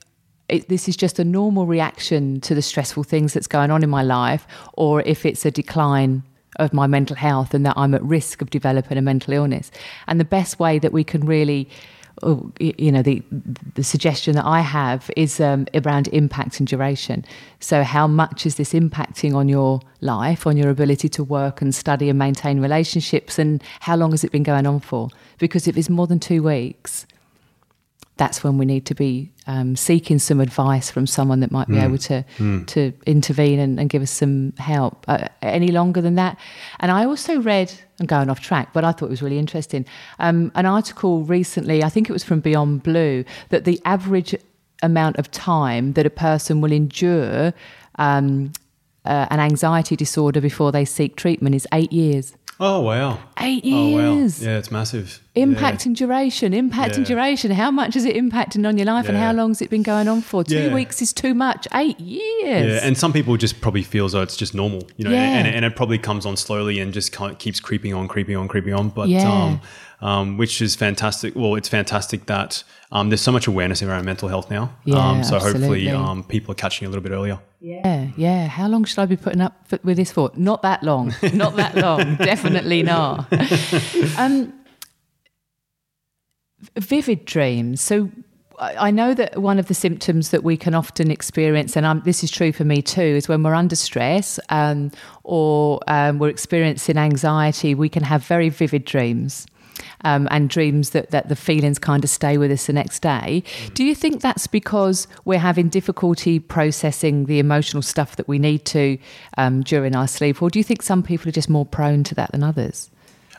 Speaker 2: it, this is just a normal reaction to the stressful things that's going on in my life or if it's a decline of my mental health and that I'm at risk of developing a mental illness. And the best way that we can really oh, you know the the suggestion that I have is um, around impact and duration. So how much is this impacting on your life, on your ability to work and study and maintain relationships, and how long has it been going on for? Because if it's more than two weeks, that's when we need to be um, seeking some advice from someone that might be able to to intervene and, and give us some help. Uh, any longer than that, and I also read. I'm going off track, but I thought it was really interesting. Um, an article recently, I think it was from Beyond Blue, that the average amount of time that a person will endure um, uh, an anxiety disorder before they seek treatment is eight years.
Speaker 3: Oh wow.
Speaker 2: Eight
Speaker 3: Oh wow.
Speaker 2: years.
Speaker 3: Yeah, it's massive.
Speaker 2: Impact
Speaker 3: Yeah.
Speaker 2: and duration, impact and duration. How much is it impacting on your life and how long has it been going on for? Two
Speaker 3: Yeah.
Speaker 2: weeks is too much. Eight years.
Speaker 3: Yeah, and some people just probably feel as though it's just normal, you know,
Speaker 2: Yeah.
Speaker 3: and, and it probably comes on slowly and just keeps creeping on, creeping on, creeping on. But
Speaker 2: Yeah.
Speaker 3: um, um, which is fantastic. Well, it's fantastic that um, there's so much awareness around mental health now.
Speaker 2: Yeah,
Speaker 3: um, so hopefully
Speaker 2: absolutely.
Speaker 3: um, people are catching a little bit earlier.
Speaker 2: yeah, yeah. How long should I be putting up with this for? Not that long. Not that long. Definitely not. Um, vivid dreams. So I I know that one of the symptoms that we can often experience, and um, this is true for me too, is when we're under stress um, or um, we're experiencing anxiety, we can have very vivid dreams. Um, and dreams that, that the feelings kind of stay with us the next day. Do you think that's because we're having difficulty processing the emotional stuff that we need to um, during our sleep? Or do you think some people are just more prone to that than others?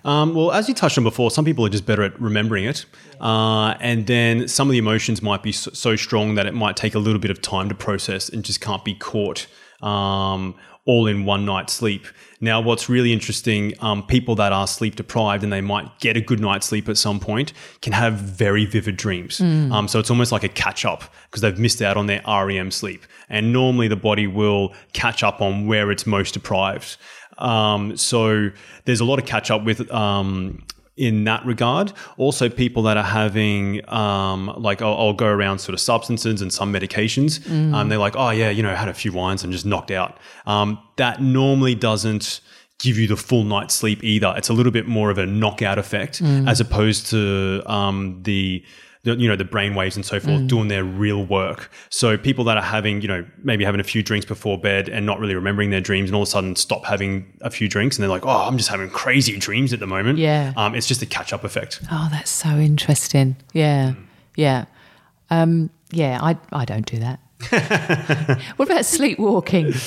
Speaker 3: Um, well, as you touched on before, some people are just better at remembering it. Uh, and then some of the emotions might be so, so strong that it might take a little bit of time to process and just can't be caught um, all in one night's sleep. Now, what's really interesting, um, people that are sleep deprived and they might get a good night's sleep at some point can have very vivid dreams. Um, so it's almost like a catch up because they've missed out on their REM sleep. And normally the body will catch up on where it's most deprived. Um, so there's a lot of catch up with um, in that regard. Also, people that are having um, like I'll, I'll go around sort of substances and some medications. Um, they're like, oh yeah, you know, had a few wines and just knocked out. Um, that normally doesn't give you the full night's sleep either. It's a little bit more of a knockout effect as opposed to um, the the, you know the brain waves and so forth doing their real work so people that are having you know maybe having a few drinks before bed and not really remembering their dreams and all of a sudden stop having a few drinks and they're like oh i'm just having crazy dreams at the moment
Speaker 2: Yeah.
Speaker 3: um, it's just a catch-up effect
Speaker 2: Oh, that's so interesting. Yeah, yeah, um, yeah. I I don't do that. what about sleepwalking?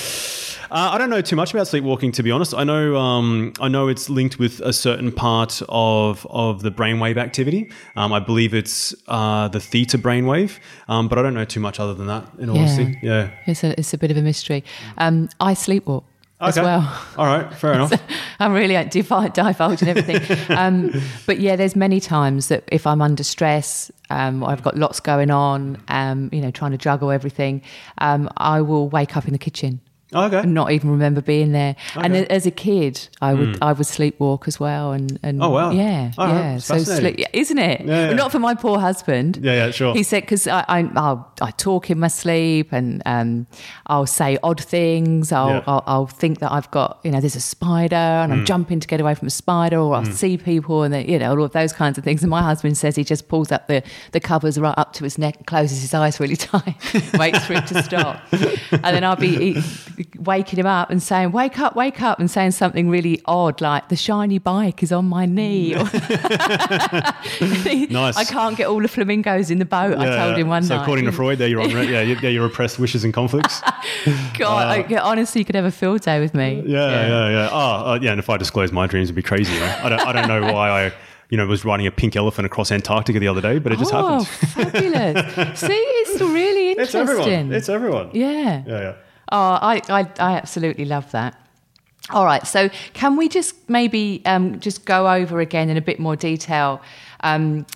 Speaker 3: Uh, I don't know too much about sleepwalking, to be honest. I know, um, I know it's linked with a certain part of of the brainwave activity. Um, I believe it's uh, the theta brainwave, um, but I don't know too much other than that. In all honesty, yeah.
Speaker 2: It's a it's a bit of a mystery. Um, I sleepwalk as well.
Speaker 3: All right, fair enough.
Speaker 2: I'm really like, divulging everything. um, but yeah, there's many times that if I'm under stress, um, or I've got lots going on, um, you know, trying to juggle everything, um, I will wake up in the kitchen
Speaker 3: okay.
Speaker 2: and not even remember being there. And
Speaker 3: Okay.
Speaker 2: a- as a kid, I would I would sleepwalk as well, and, and
Speaker 3: Oh, wow.
Speaker 2: yeah,
Speaker 3: All right.
Speaker 2: yeah.
Speaker 3: It's
Speaker 2: So
Speaker 3: fascinating.
Speaker 2: sleep, isn't it?
Speaker 3: Yeah, yeah.
Speaker 2: Well, not for my poor husband.
Speaker 3: Yeah, yeah, sure.
Speaker 2: He said because I, I I'll, I talk in my sleep, and um, I'll say odd things. I'll,
Speaker 3: Yeah.
Speaker 2: I'll I'll think that I've got you know there's a spider, and
Speaker 3: Mm.
Speaker 2: I'm jumping to get away from a spider, or I'll see people, and then, you know all of those kinds of things. And my husband says he just pulls up the the covers right up to his neck, and closes his eyes really tight, waits for it to stop, and then I'll be e- waking him up and saying, "Wake up, wake up," and saying something really odd like, "The shiny bike is on my knee."
Speaker 3: Nice.
Speaker 2: I can't get all the flamingos in the boat. I told him one
Speaker 3: so
Speaker 2: night.
Speaker 3: according to Freud, they're your own, yeah, you- they're your repressed wishes and conflicts.
Speaker 2: God, I, honestly, you could have a field day with me.
Speaker 3: Yeah, yeah, yeah. Oh, uh, yeah. And if I disclose my dreams, it'd be crazy. Know? I don't, I don't know why I, you know, was riding a pink elephant across Antarctica the other day, but it just
Speaker 2: oh,
Speaker 3: happened.
Speaker 2: fabulous! See, it's really interesting.
Speaker 3: It's everyone. It's everyone.
Speaker 2: yeah.
Speaker 3: yeah, yeah.
Speaker 2: Oh, I, I, I absolutely love that. All right, so can we just maybe um, just go over again in a bit more detail um,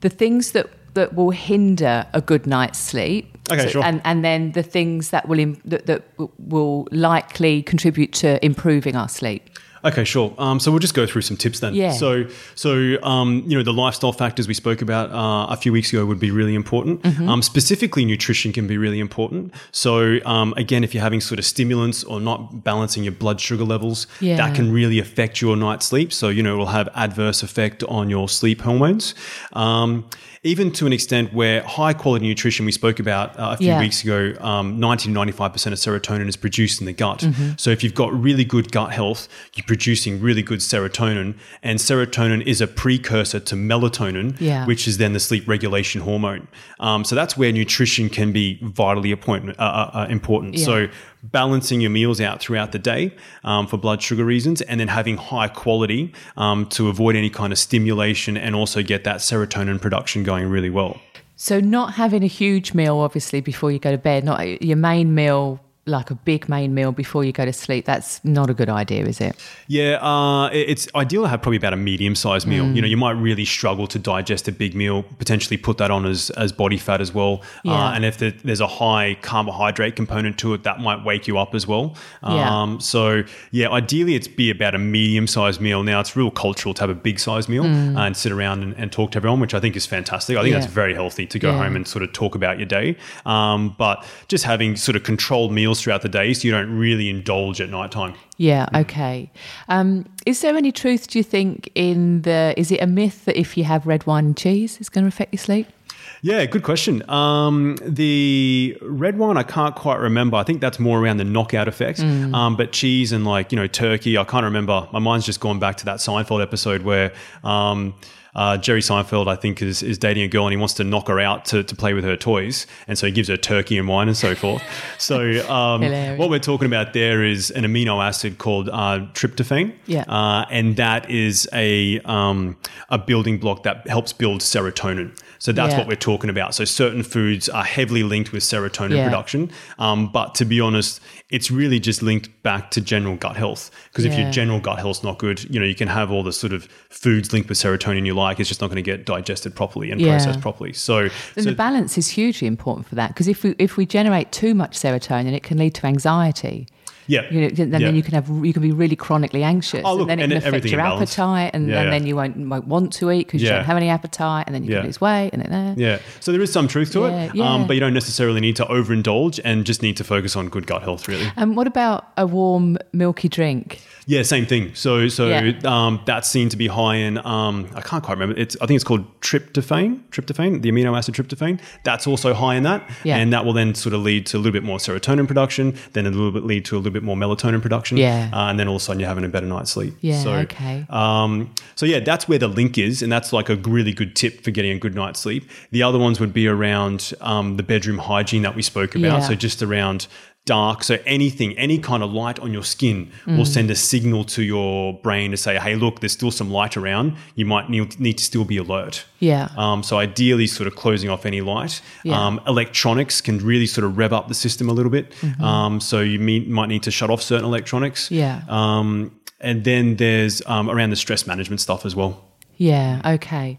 Speaker 2: the things that, that will hinder a good night's sleep?
Speaker 3: Okay, sure.
Speaker 2: And, and then the things that will Im- that, that will likely contribute to improving our sleep.
Speaker 3: Okay, sure. Um, so we'll just go through some tips then.
Speaker 2: Yeah.
Speaker 3: So, so um, you know, the lifestyle factors we spoke about uh, a few weeks ago would be really important.
Speaker 2: Mm-hmm.
Speaker 3: Um, specifically, nutrition can be really important. So, um, again, if you're having sort of stimulants or not balancing your blood sugar levels,
Speaker 2: Yeah.
Speaker 3: that can really affect your night's sleep. So, you know, it will have adverse effect on your sleep hormones. Even to an extent where high quality nutrition we spoke about uh, a few
Speaker 2: Yeah.
Speaker 3: weeks ago, um, 90 to 95% of serotonin is produced in the gut.
Speaker 2: Mm-hmm.
Speaker 3: So if you've got really good gut health, you're producing really good serotonin. And serotonin is a precursor to melatonin,
Speaker 2: Yeah.
Speaker 3: which is then the sleep regulation hormone. Um, so that's where nutrition can be vitally appointment, uh, uh, uh, important.
Speaker 2: Yeah.
Speaker 3: So balancing your meals out throughout the day um, for blood sugar reasons, and then having high quality um, to avoid any kind of stimulation and also get that serotonin production going really well.
Speaker 2: So, not having a huge meal, obviously, before you go to bed, not your main meal, like a big main meal before you go to sleep, that's not a good idea, is it?
Speaker 3: Yeah, uh, it's ideal to have probably about a medium-sized meal.
Speaker 2: Mm.
Speaker 3: You know, you might really struggle to digest a big meal. Potentially put that on as, as body fat as well.
Speaker 2: Yeah.
Speaker 3: Uh, and if there- there's a high carbohydrate component to it, that might wake you up as well.
Speaker 2: Yeah.
Speaker 3: Um, so yeah, ideally it's be about a medium-sized meal. Now it's real cultural to have a big-sized meal
Speaker 2: Mm.
Speaker 3: and sit around and, and talk to everyone, which I think is fantastic. I think
Speaker 2: Yeah.
Speaker 3: that's very healthy to go
Speaker 2: Yeah.
Speaker 3: home and sort of talk about your day. Um, but just having sort of controlled meals throughout the day, so you don't really indulge at nighttime.
Speaker 2: Yeah, okay. Um, is there any truth, do you think, in the. Is it a myth that if you have red wine and cheese, it's going to affect your sleep?
Speaker 3: Yeah, good question. Um, the red wine, I can't quite remember. I think that's more around the knockout effect. Um, but cheese and like, you know, turkey, I can't remember. My mind's just gone back to that Seinfeld episode where um, uh, Jerry Seinfeld, I think, is, is dating a girl and he wants to knock her out to, to play with her toys. And so he gives her turkey and wine and so forth. So um, what we're talking about there is an amino acid called uh, tryptophan.
Speaker 2: Yeah.
Speaker 3: Uh, and that is a, um, a building block that helps build serotonin. So that's
Speaker 2: Yeah.
Speaker 3: what we're talking about. So certain foods are heavily linked with serotonin
Speaker 2: Yeah.
Speaker 3: production. Um, but to be honest, it's really just linked back to general gut health. Because if your general gut health's not good, you know, you can have all the sort of foods linked with serotonin you like. It's just not going to get digested properly and
Speaker 2: Yeah.
Speaker 3: processed properly. So, so
Speaker 2: the balance is hugely important for that because if we if we generate too much serotonin, it can lead to anxiety.
Speaker 3: Yeah,
Speaker 2: You know, and
Speaker 3: yeah.
Speaker 2: then you can have you can be really chronically anxious,
Speaker 3: Oh, look,
Speaker 2: and then it
Speaker 3: and
Speaker 2: can affect your appetite, and,
Speaker 3: Yeah,
Speaker 2: and
Speaker 3: yeah.
Speaker 2: then you won't, won't want to eat because you don't have any appetite, and then you
Speaker 3: Yeah.
Speaker 2: can lose weight, and then uh,
Speaker 3: Yeah, so there is some truth to
Speaker 2: Yeah,
Speaker 3: it,
Speaker 2: yeah.
Speaker 3: Um, but you don't necessarily need to overindulge and just need to focus on good gut health, really.
Speaker 2: And what about a warm milky drink?
Speaker 3: Yeah, same thing. So, so
Speaker 2: Yeah.
Speaker 3: um, that's seen to be high in. Um, I can't quite remember. It's I think it's called tryptophan. Tryptophan, the amino acid tryptophan. That's also high in that,
Speaker 2: Yeah.
Speaker 3: and that will then sort of lead to a little bit more serotonin production. Then a little bit lead to a little bit more melatonin production.
Speaker 2: Yeah.
Speaker 3: uh, and then all of a sudden you're having a better night's sleep.
Speaker 2: Yeah,
Speaker 3: So,
Speaker 2: okay.
Speaker 3: Um, so yeah, that's where the link is, and that's like a really good tip for getting a good night's sleep. The other ones would be around um, the bedroom hygiene that we spoke about.
Speaker 2: Yeah.
Speaker 3: So just around dark. So anything, any kind of light on your skin
Speaker 2: Mm.
Speaker 3: will send a signal to your brain to say, "Hey, look, there's still some light around. You might need, to still be alert."
Speaker 2: Yeah.
Speaker 3: Um, so ideally, sort of closing off any light.
Speaker 2: Yeah.
Speaker 3: Um, electronics can really sort of rev up the system a little bit. Um, so you me- might need to shut off certain electronics.
Speaker 2: Mm-hmm. Yeah.
Speaker 3: Um, and then there's um, around the stress management stuff as well.
Speaker 2: Yeah. Okay.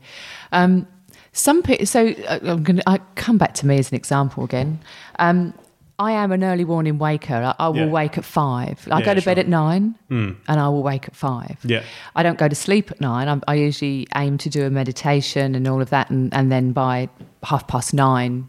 Speaker 2: Um, some people. So uh, I'm going to I come back to me as an example again. Um, I am an early morning waker. I, I will
Speaker 3: Yeah.
Speaker 2: wake at five. I
Speaker 3: Yeah,
Speaker 2: go to bed at nine, hmm. and I will wake at five.
Speaker 3: Yeah.
Speaker 2: I don't go to sleep at nine. I'm, I usually aim to do a meditation and all of that, and, and then by half past nine,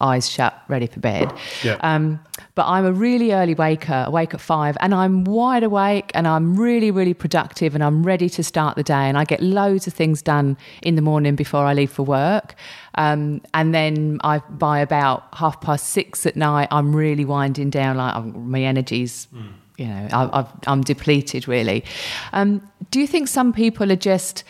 Speaker 2: eyes shut, ready for bed.
Speaker 3: Yeah.
Speaker 2: Um, but I'm a really early waker, awake at five, and I'm wide awake and I'm really, really productive and I'm ready to start the day. And I get loads of things done in the morning before I leave for work. Um, and then I, by about half past six at night, I'm really winding down. Like I'm, my energy's, you know, I, I've, I'm depleted really. Um, do you think some people are just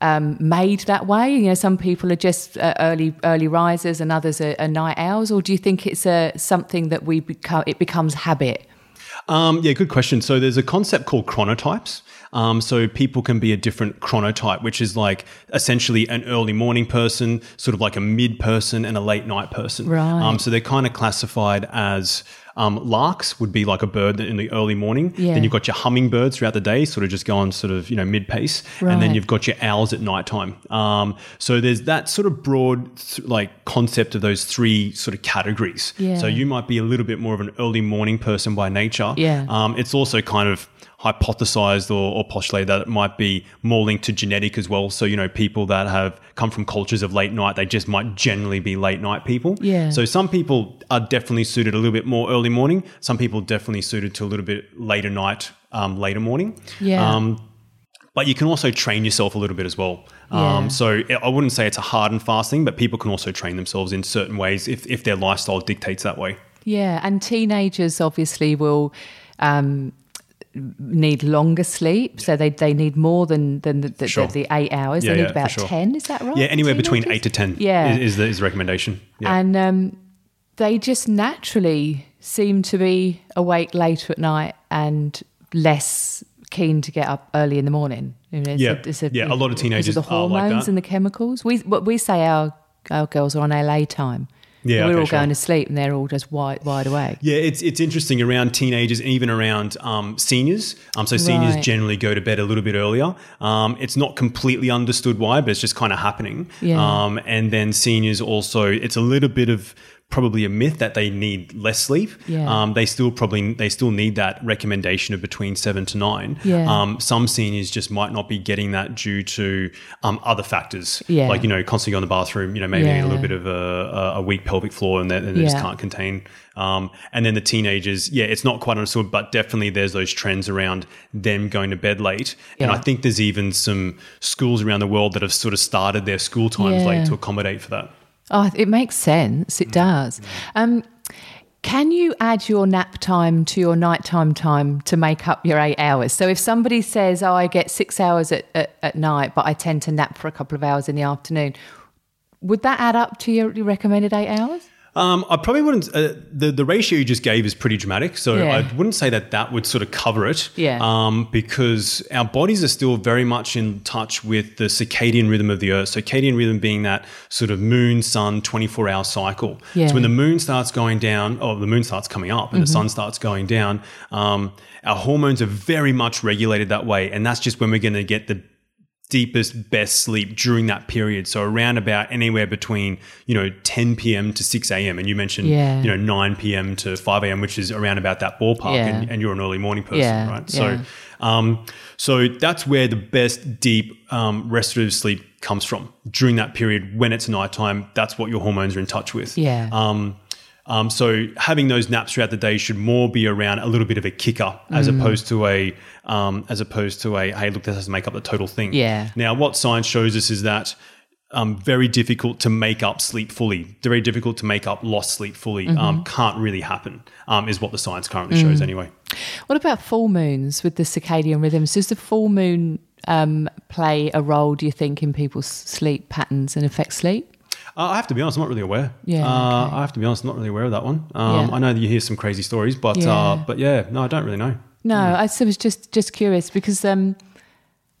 Speaker 2: um, made that way? You know, some people are just uh, early early risers, and others are, are night owls. Or do you think it's a something that we become it becomes habit?
Speaker 3: Um, yeah, good question. So there's a concept called chronotypes. Um, so people can be a different chronotype, which is like essentially an early morning person, sort of like a mid person, and a late night person.
Speaker 2: Right.
Speaker 3: Um, so they're kind of classified as um, larks would be like a bird in the early morning.
Speaker 2: Yeah.
Speaker 3: Then you've got your hummingbirds throughout the day, sort of just going sort of you know mid pace, right. and then you've got your owls at nighttime. Um, so there's that sort of broad th- like concept of those three sort of categories.
Speaker 2: Yeah.
Speaker 3: So you might be a little bit more of an early morning person by nature.
Speaker 2: Yeah.
Speaker 3: Um, it's also kind of hypothesized or, or postulated that it might be more linked to genetic as well. So, you know, people that have come from cultures of late night, they just might generally be late night people.
Speaker 2: Yeah.
Speaker 3: So some people are definitely suited a little bit more early morning. Some people definitely suited to a little bit later night, um, later morning.
Speaker 2: Yeah.
Speaker 3: Um, but you can also train yourself a little bit as well.
Speaker 2: Yeah.
Speaker 3: Um, so I wouldn't say it's a hard and fast thing, but people can also train themselves in certain ways if, if their lifestyle dictates that way.
Speaker 2: Yeah, and teenagers obviously will um, need longer sleep, so they, they need more than than the, the,
Speaker 3: Sure.
Speaker 2: the, the eight hours.
Speaker 3: Yeah,
Speaker 2: they need
Speaker 3: yeah,
Speaker 2: about
Speaker 3: sure.
Speaker 2: ten. Is that right?
Speaker 3: Yeah, anywhere between eight to ten.
Speaker 2: Yeah.
Speaker 3: is, is the is the recommendation. Yeah.
Speaker 2: and um, they just naturally seem to be awake later at night and less keen to get up early in the morning. You know, it's
Speaker 3: Yeah. Yeah, a lot of teenagers
Speaker 2: of the
Speaker 3: like
Speaker 2: hormones
Speaker 3: that.
Speaker 2: and the chemicals. We we say our our girls are on LA time.
Speaker 3: Yeah,
Speaker 2: we're
Speaker 3: okay,
Speaker 2: all
Speaker 3: sure.
Speaker 2: going to sleep and they're all just wide wide awake.
Speaker 3: Yeah, it's it's interesting around teenagers and even around um, seniors. Um, so seniors
Speaker 2: Right.
Speaker 3: generally go to bed a little bit earlier. Um, it's not completely understood why, but it's just kind of happening.
Speaker 2: Yeah.
Speaker 3: Um, and then seniors also, it's a little bit of probably a myth that they need less sleep.
Speaker 2: Yeah.
Speaker 3: Um, they still probably they still need that recommendation of between seven to nine.
Speaker 2: Yeah.
Speaker 3: Um, some seniors just might not be getting that due to um, other factors.
Speaker 2: Yeah.
Speaker 3: Like you know, constantly going to the bathroom. You know, maybe
Speaker 2: Yeah.
Speaker 3: a little bit of a, a, weak pelvic floor, and they, and they just can't contain. Um, and then the teenagers, yeah, it's not quite understood, but definitely there's those trends around them going to bed late. And I think there's even some schools around the world that have sort of started their school times late to accommodate for that.
Speaker 2: Oh, it makes sense.
Speaker 3: Mm.
Speaker 2: It does. Um, can you add your nap time to your nighttime time to make up your eight hours? So if somebody says, "Oh, I get six hours at, at, at night, but I tend to nap for a couple of hours in the afternoon," would that add up to your, your recommended eight hours?
Speaker 3: Um, I probably wouldn't. Uh, the the ratio you just gave is pretty dramatic, so
Speaker 2: Yeah.
Speaker 3: I wouldn't say that that would sort of cover it.
Speaker 2: Yeah.
Speaker 3: Um, because our bodies are still very much in touch with the circadian rhythm of the Earth. Circadian rhythm being that sort of moon sun twenty four hour cycle.
Speaker 2: Yeah.
Speaker 3: So when the moon starts going down, or the moon starts coming up, and the
Speaker 2: Mm-hmm.
Speaker 3: sun starts going down, um, our hormones are very much regulated that way, and that's just when we're going to get the deepest, best sleep during that period. So around about anywhere between, you know, 10 p.m. to 6 a.m. And you mentioned,
Speaker 2: Yeah.
Speaker 3: you know, 9 p.m. to 5 a.m., which is around about that ballpark.
Speaker 2: Yeah.
Speaker 3: And, and you're an early morning person,
Speaker 2: Yeah,
Speaker 3: right? So, um, so that's where the best deep um, restorative sleep comes from during that period when it's nighttime. That's what your hormones are in touch with.
Speaker 2: Yeah.
Speaker 3: Um, um, so having those naps throughout the day should more be around a little bit of a kicker as
Speaker 2: Mm.
Speaker 3: opposed to a um, as opposed to a hey look this has to make up the total thing.
Speaker 2: Yeah.
Speaker 3: Now what science shows us is that um, very difficult to make up sleep fully. Very difficult to make up lost sleep fully.
Speaker 2: Mm-hmm.
Speaker 3: Um, can't really happen. Um, is what the science currently
Speaker 2: Mm.
Speaker 3: shows anyway.
Speaker 2: What about full moons with the circadian rhythms? Does the full moon um, play a role, do you think, in people's sleep patterns and affect sleep?
Speaker 3: Uh, I have to be honest, I'm not really aware.
Speaker 2: Yeah,
Speaker 3: Uh,
Speaker 2: okay.
Speaker 3: I have to be honest, I'm not really aware of that one. Um,
Speaker 2: Yeah.
Speaker 3: I know that you hear some crazy stories, but
Speaker 2: Yeah.
Speaker 3: uh, but yeah, no, I don't really know.
Speaker 2: No, I was just just curious because um,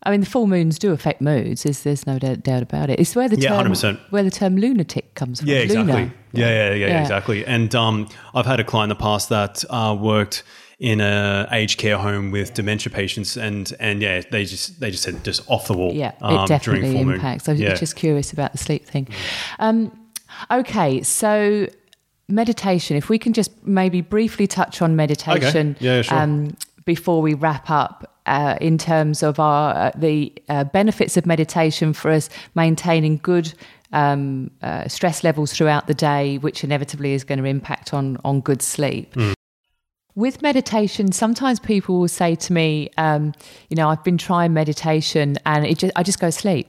Speaker 2: I mean the full moons do affect moods. There's there's no doubt, doubt about it. It's where the
Speaker 3: Yeah,
Speaker 2: term
Speaker 3: 100%.
Speaker 2: where the term lunatic comes from.
Speaker 3: Yeah, exactly.
Speaker 2: Lunar.
Speaker 3: Yeah, yeah, yeah,
Speaker 2: Yeah.
Speaker 3: exactly. And um, I've had a client in the past that uh, worked in a aged care home with dementia patients, and and yeah, they just they just said just off the wall.
Speaker 2: Yeah,
Speaker 3: um,
Speaker 2: it definitely
Speaker 3: during full moon.
Speaker 2: impacts. I was
Speaker 3: yeah.
Speaker 2: just curious about the sleep thing. Um, okay, so meditation, if we can just maybe briefly touch on meditation.
Speaker 3: Yeah, yeah, sure.
Speaker 2: um, before we wrap up. Uh, in terms of our uh, the uh, benefits of meditation for us maintaining good um, uh, stress levels throughout the day, which inevitably is going to impact on on good sleep. With meditation, sometimes people will say to me, um, "You know, I've been trying meditation, and it just, I just go to sleep."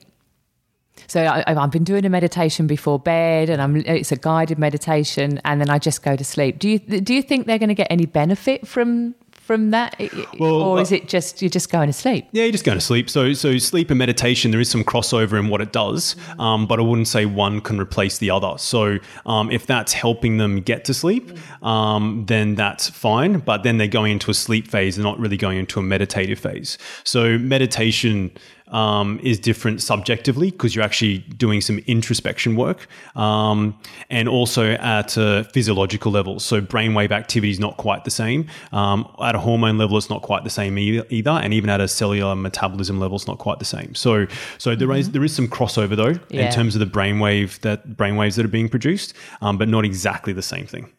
Speaker 2: So I, I've been doing a meditation before bed, and I'm, it's a guided meditation, and then I just go to sleep. Do you do you think they're going to get any benefit from from that,
Speaker 3: Well,
Speaker 2: or is it just you're just going to sleep?
Speaker 3: Yeah, you're just going to sleep. So, so sleep and meditation, there is some crossover in what it does, um, but I wouldn't say one can replace the other. So, um, if that's helping them get to sleep, um, then that's fine. But then they're going into a sleep phase; they're not really going into a meditative phase. So, meditation um, is different subjectively because you're actually doing some introspection work, um, and also at a physiological level. So, brainwave activity is not quite the same. Um, at a hormone level, it's not quite the same e- either, and even at a cellular metabolism level, it's not quite the same. So, so there is there is some crossover though
Speaker 2: Yeah.
Speaker 3: in terms of the brainwave that brainwaves that are being produced, um, but not exactly the same thing.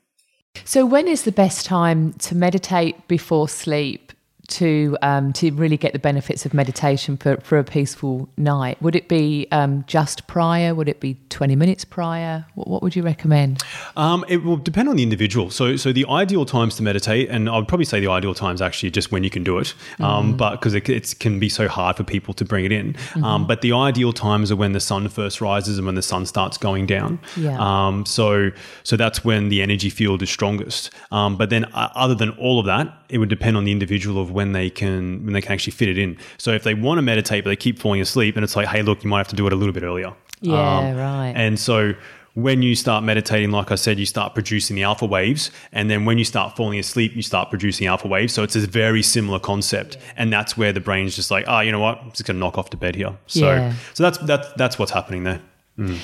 Speaker 2: So when is the best time to meditate before sleep to um, to really get the benefits of meditation for, for a peaceful night? Would it be um, just prior? Would it be twenty minutes prior? What, what would you recommend?
Speaker 3: Um, it will depend on the individual. So, so the ideal times to meditate, and I would probably say the ideal times actually just when you can do it, um, but because it, it can be so hard for people to bring it in. Um, but the ideal times are when the sun first rises and when the sun starts going down.
Speaker 2: Yeah.
Speaker 3: Um, so, so that's when the energy field is strongest. Um, but then, uh, other than all of that, it would depend on the individual of when they can when they can actually fit it in. So, if they want to meditate but they keep falling asleep, and it's like, hey, look, you might have to do it a little bit earlier.
Speaker 2: Yeah, um, right.
Speaker 3: And so when you start meditating, like I said, you start producing the alpha waves. And then when you start falling asleep, you start producing alpha waves. So it's a very similar concept. And that's where the brain's just like, oh, you know what? I'm just going to knock off to bed here. So,
Speaker 2: Yeah.
Speaker 3: so that's, that's, that's what's happening there. Mm.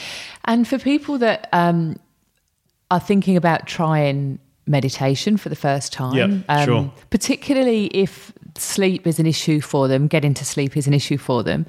Speaker 2: And for people that um, are thinking about trying meditation for the first time,
Speaker 3: Yep,
Speaker 2: um,
Speaker 3: sure.
Speaker 2: particularly if sleep is an issue for them, getting to sleep is an issue for them,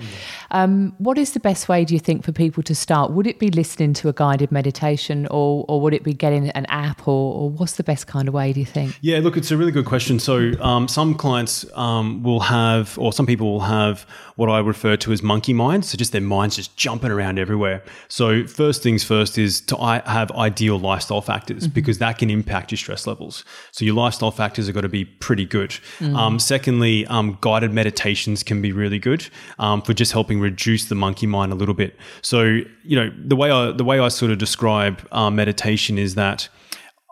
Speaker 2: um, what is the best way, do you think, for people to start? Would it be listening to a guided meditation or, or would it be getting an app or, or what's the best kind of way, do you think?
Speaker 3: Yeah, look, it's a really good question. So, um, some clients um, will have, or some people will have what I refer to as monkey minds. So, just their minds just jumping around everywhere. So, first things first is to I- have ideal lifestyle factors because that can impact your stress levels. So, your lifestyle factors have got to be pretty good. Um, secondly, um, guided meditations can be really good um, for just helping reduce the monkey mind a little bit. So, you know, the way I the way I sort of describe uh, meditation is that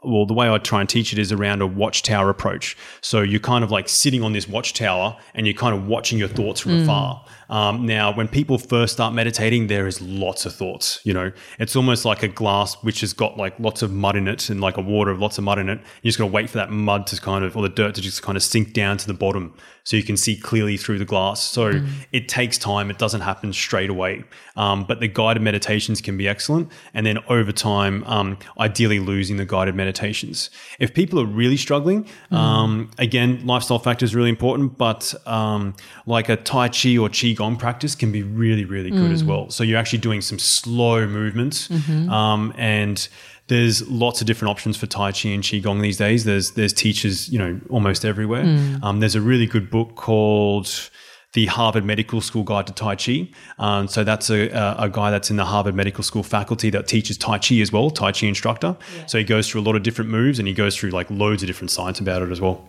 Speaker 3: well, the way I try and teach it is around a watchtower approach. So you're kind of like sitting on this watchtower and you're kind of watching your thoughts from afar. Um, now, when people first start meditating, there is lots of thoughts. You know, it's almost like a glass which has got like lots of mud in it and like a water of lots of mud in it. You just got to wait for that mud to kind of, or the dirt to just kind of sink down to the bottom so you can see clearly through the glass. So it takes time. It doesn't happen straight away. Um, but the guided meditations can be excellent. And then over time, um, ideally losing the guided meditations. If people are really struggling, um, again, lifestyle factor is really important, but um, like a Tai Chi or Qigong practice can be really, really good as well. So you're actually doing some slow movements. Um, and there's lots of different options for Tai Chi and Qigong these days. There's there's teachers, you know, almost everywhere. Um, there's a really good book called the Harvard Medical School Guide to Tai Chi. Um, so that's a, a, a guy that's in the Harvard Medical School faculty that teaches Tai Chi as well, Tai Chi instructor. So he goes through a lot of different moves and he goes through like loads of different science about it as well.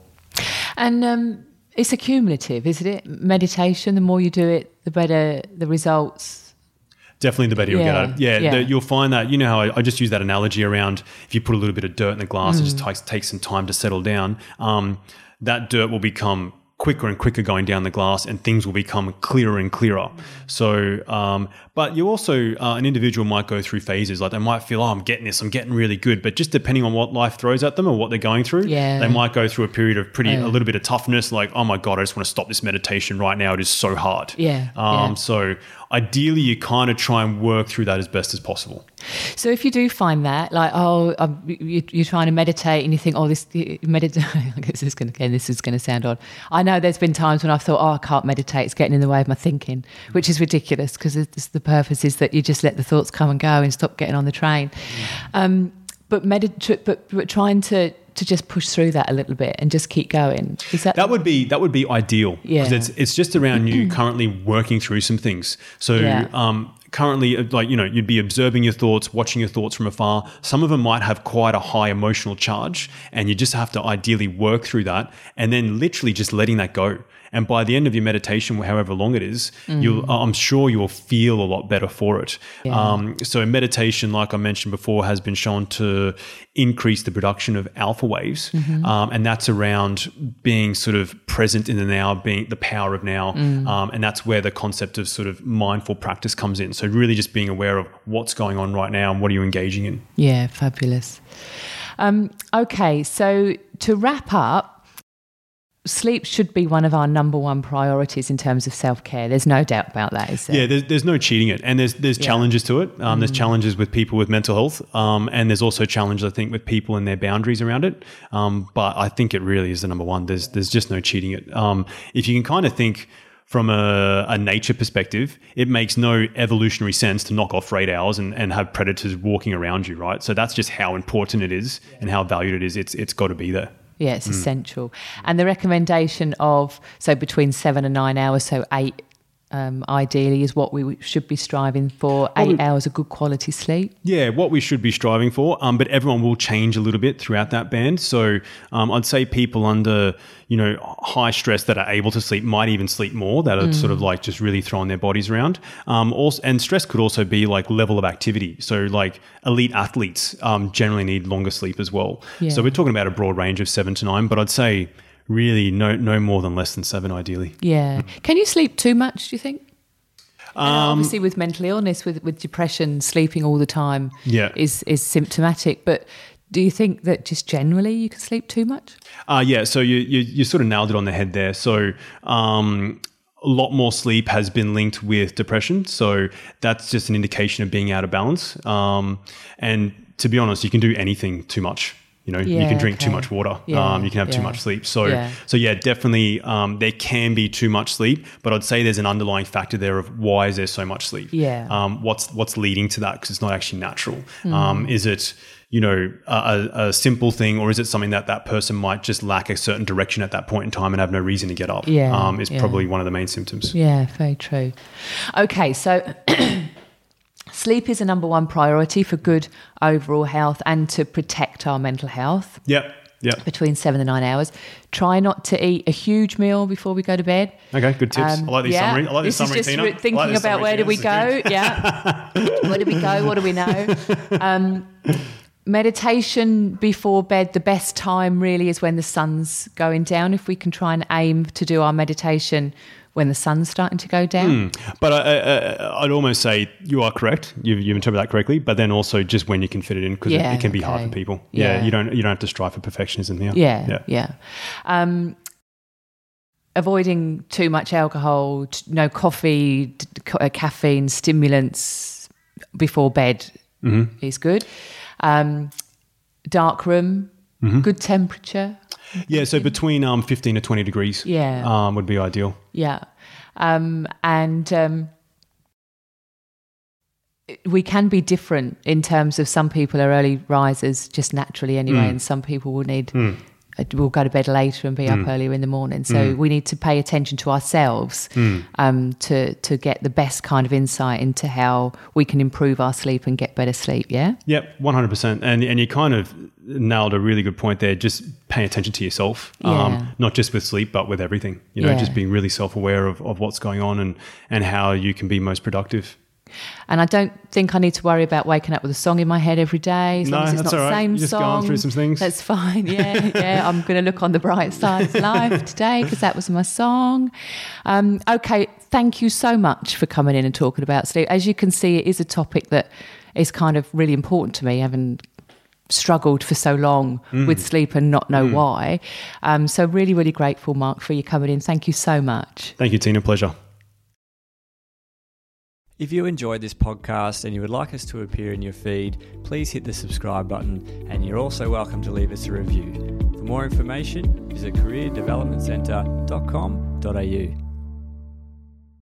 Speaker 2: And um, it's a cumulative, isn't it? Meditation, the more you do it, the better the results.
Speaker 3: Definitely the better you'll get
Speaker 2: Yeah,
Speaker 3: at it. Yeah,
Speaker 2: yeah.
Speaker 3: the- you'll find that, you know how I, I just use that analogy around if you put a little bit of dirt in the glass, it just takes, takes some time to settle down. Um, that dirt will become quicker and quicker going down the glass and things will become clearer and clearer. So, um, but you also, uh, an individual might go through phases. Like they might feel, oh, I'm getting this, I'm getting really good. But just depending on what life throws at them or what they're going through,
Speaker 2: Yeah.
Speaker 3: they might go through a period of pretty,
Speaker 2: Yeah.
Speaker 3: a little bit of toughness. Like, oh my God, I just want to stop this meditation right now. It is so hard.
Speaker 2: Yeah,
Speaker 3: Um,
Speaker 2: yeah.
Speaker 3: So ideally, you kind of try and work through that as best as possible.
Speaker 2: So if you do find that, like, oh, um, you, you're trying to meditate and you think, oh, this meditate, this is going to again, this is going to sound odd. I know there's been times when I've thought, oh, I can't meditate; it's getting in the way of my thinking, which is ridiculous because the purpose is that you just let the thoughts come and go and stop getting on the train. Um, but medit- but, but trying to to just push through that a little bit and just keep going. Is that
Speaker 3: That would be that would be ideal
Speaker 2: Yeah.
Speaker 3: it's it's just around you currently working through some things. So
Speaker 2: Yeah.
Speaker 3: um, currently, uh, like you know, you'd be observing your thoughts, watching your thoughts from afar. Some of them might have quite a high emotional charge, and you just have to ideally work through that, and then literally just letting that go. And by the end of your meditation, however long it is, you'll, I'm sure you will feel a lot better for it.
Speaker 2: Yeah.
Speaker 3: Um, so meditation, like I mentioned before, has been shown to increase the production of alpha waves, um, and that's around being sort of present in the now, being the power of now, um, and that's where the concept of sort of mindful practice comes in. So really, just being aware of what's going on right now and what are you engaging in.
Speaker 2: Yeah, fabulous. Um, okay, so to wrap up, sleep should be one of our number one priorities in terms of self care. There's no doubt about that, is there?
Speaker 3: Yeah, there's, there's no cheating it, and there's there's
Speaker 2: Yeah.
Speaker 3: challenges to it. Um, There's challenges with people with mental health, um, and there's also challenges I think with people and their boundaries around it. Um, but I think it really is the number one. There's there's just no cheating it. Um, if you can kind of think from a, a nature perspective, it makes no evolutionary sense to knock off eight hours and, and have predators walking around you, right? So that's just how important it is and how valued it is. It's it's got to be there.
Speaker 2: Yeah, it's hmm. essential. And the recommendation of so between seven and nine hours, so eight um, ideally is what we should be striving for. Eight hours of good quality sleep.
Speaker 3: Yeah, what we should be striving for. Um, but everyone will change a little bit throughout that band. So um, I'd say people under you know high stress that are able to sleep might even sleep more. That are sort of like just really throwing their bodies around. Um, also, and stress could also be like level of activity. So like elite athletes um, generally need longer sleep as well.
Speaker 2: Yeah.
Speaker 3: So we're talking about a broad range of seven to nine. But I'd say really no no more than less than seven ideally.
Speaker 2: Yeah. Can you sleep too much, do you think?
Speaker 3: Um,
Speaker 2: obviously, with mental illness, with, with depression, sleeping all the time
Speaker 3: Yeah.
Speaker 2: is, is symptomatic. But do you think that just generally you can sleep too much?
Speaker 3: Uh, yeah, so you, you you sort of nailed it on the head there. So um, a lot more sleep has been linked with depression. So that's just an indication of being out of balance. Um, and to be honest, you can do anything too much. You know, you can drink too much water.
Speaker 2: Yeah,
Speaker 3: um, you can have too much sleep. So,
Speaker 2: Yeah.
Speaker 3: so yeah, definitely, um, there can be too much sleep. But I'd say there's an underlying factor there of why is there so much sleep?
Speaker 2: Yeah.
Speaker 3: Um, what's what's leading to that? Because it's not actually natural. Um, is it you know a, a, simple thing, or is it something that that person might just lack a certain direction at that point in time and have no reason to get up?
Speaker 2: Yeah,
Speaker 3: um, is
Speaker 2: yeah.
Speaker 3: probably one of the main symptoms.
Speaker 2: Yeah, very true. Okay, so sleep is a number one priority for good overall health and to protect our mental health
Speaker 3: Yep. Yep.
Speaker 2: between seven and nine hours. Try not to eat a huge meal before we go to bed.
Speaker 3: Okay. Good tips.
Speaker 2: Um,
Speaker 3: I like these
Speaker 2: yeah,
Speaker 3: summary. I like this,
Speaker 2: this
Speaker 3: summary,
Speaker 2: is just
Speaker 3: Tina.
Speaker 2: re-
Speaker 3: I like
Speaker 2: thinking about where do we go? Yeah, where do we go? What do we know? Um, meditation before bed. The best time really is when the sun's going down. If we can try and aim to do our meditation when the sun's starting to go down.
Speaker 3: But I, I, I'd almost say you are correct. You've, you've interpreted that correctly. But then also just when you can fit it in, because
Speaker 2: Yeah,
Speaker 3: it, it can be hard for people.
Speaker 2: Yeah.
Speaker 3: Yeah. You don't you don't have to strive for perfectionism here.
Speaker 2: Yeah,
Speaker 3: Yeah.
Speaker 2: yeah. Um, avoiding too much alcohol, t- no coffee, d- ca- uh, caffeine, stimulants before bed
Speaker 3: Mm-hmm.
Speaker 2: is good. Um, dark room,
Speaker 3: Mm-hmm.
Speaker 2: good temperature.
Speaker 3: Yeah. So between um, 15 to 20 degrees.
Speaker 2: Yeah.
Speaker 3: Um, would be ideal.
Speaker 2: Yeah. Um, and um, we can be different in terms of some people are early risers just naturally anyway,
Speaker 3: Mm.
Speaker 2: and some people will need. uh, Will go to bed later and be
Speaker 3: Mm.
Speaker 2: up earlier in the morning. So we need to pay attention to ourselves
Speaker 3: Mm.
Speaker 2: um, to to get the best kind of insight into how we can improve our sleep and get better sleep. Yeah,
Speaker 3: Yep, one hundred percent. And and you kind of nailed a really good point there. Just paying attention to yourself,
Speaker 2: Yeah.
Speaker 3: um, not just with sleep, but with everything. You know,
Speaker 2: Yeah.
Speaker 3: just being really self aware of, of what's going on and and how you can be most productive.
Speaker 2: And I don't think I need to worry about waking up with a song in my head every day. As long
Speaker 3: No,
Speaker 2: as it's
Speaker 3: that's
Speaker 2: not
Speaker 3: all
Speaker 2: the
Speaker 3: right.
Speaker 2: same
Speaker 3: You're just
Speaker 2: song.
Speaker 3: going through some things.
Speaker 2: That's fine. Yeah, yeah. I'm going to look on the bright side of life today because that was my song. Um, okay, thank you so much for coming in and talking about sleep. As you can see, it is a topic that is kind of really important to me, having struggled for so long
Speaker 3: Mm.
Speaker 2: with sleep and not know why. Um, so really, really grateful, Mark, for you coming in. Thank you so much.
Speaker 3: Thank you, Tina. Pleasure.
Speaker 1: If you enjoyed this podcast and you would like us to appear in your feed, please hit the subscribe button and you're also welcome to leave us a review. For more information, visit careerdevelopmentcentre.com.au.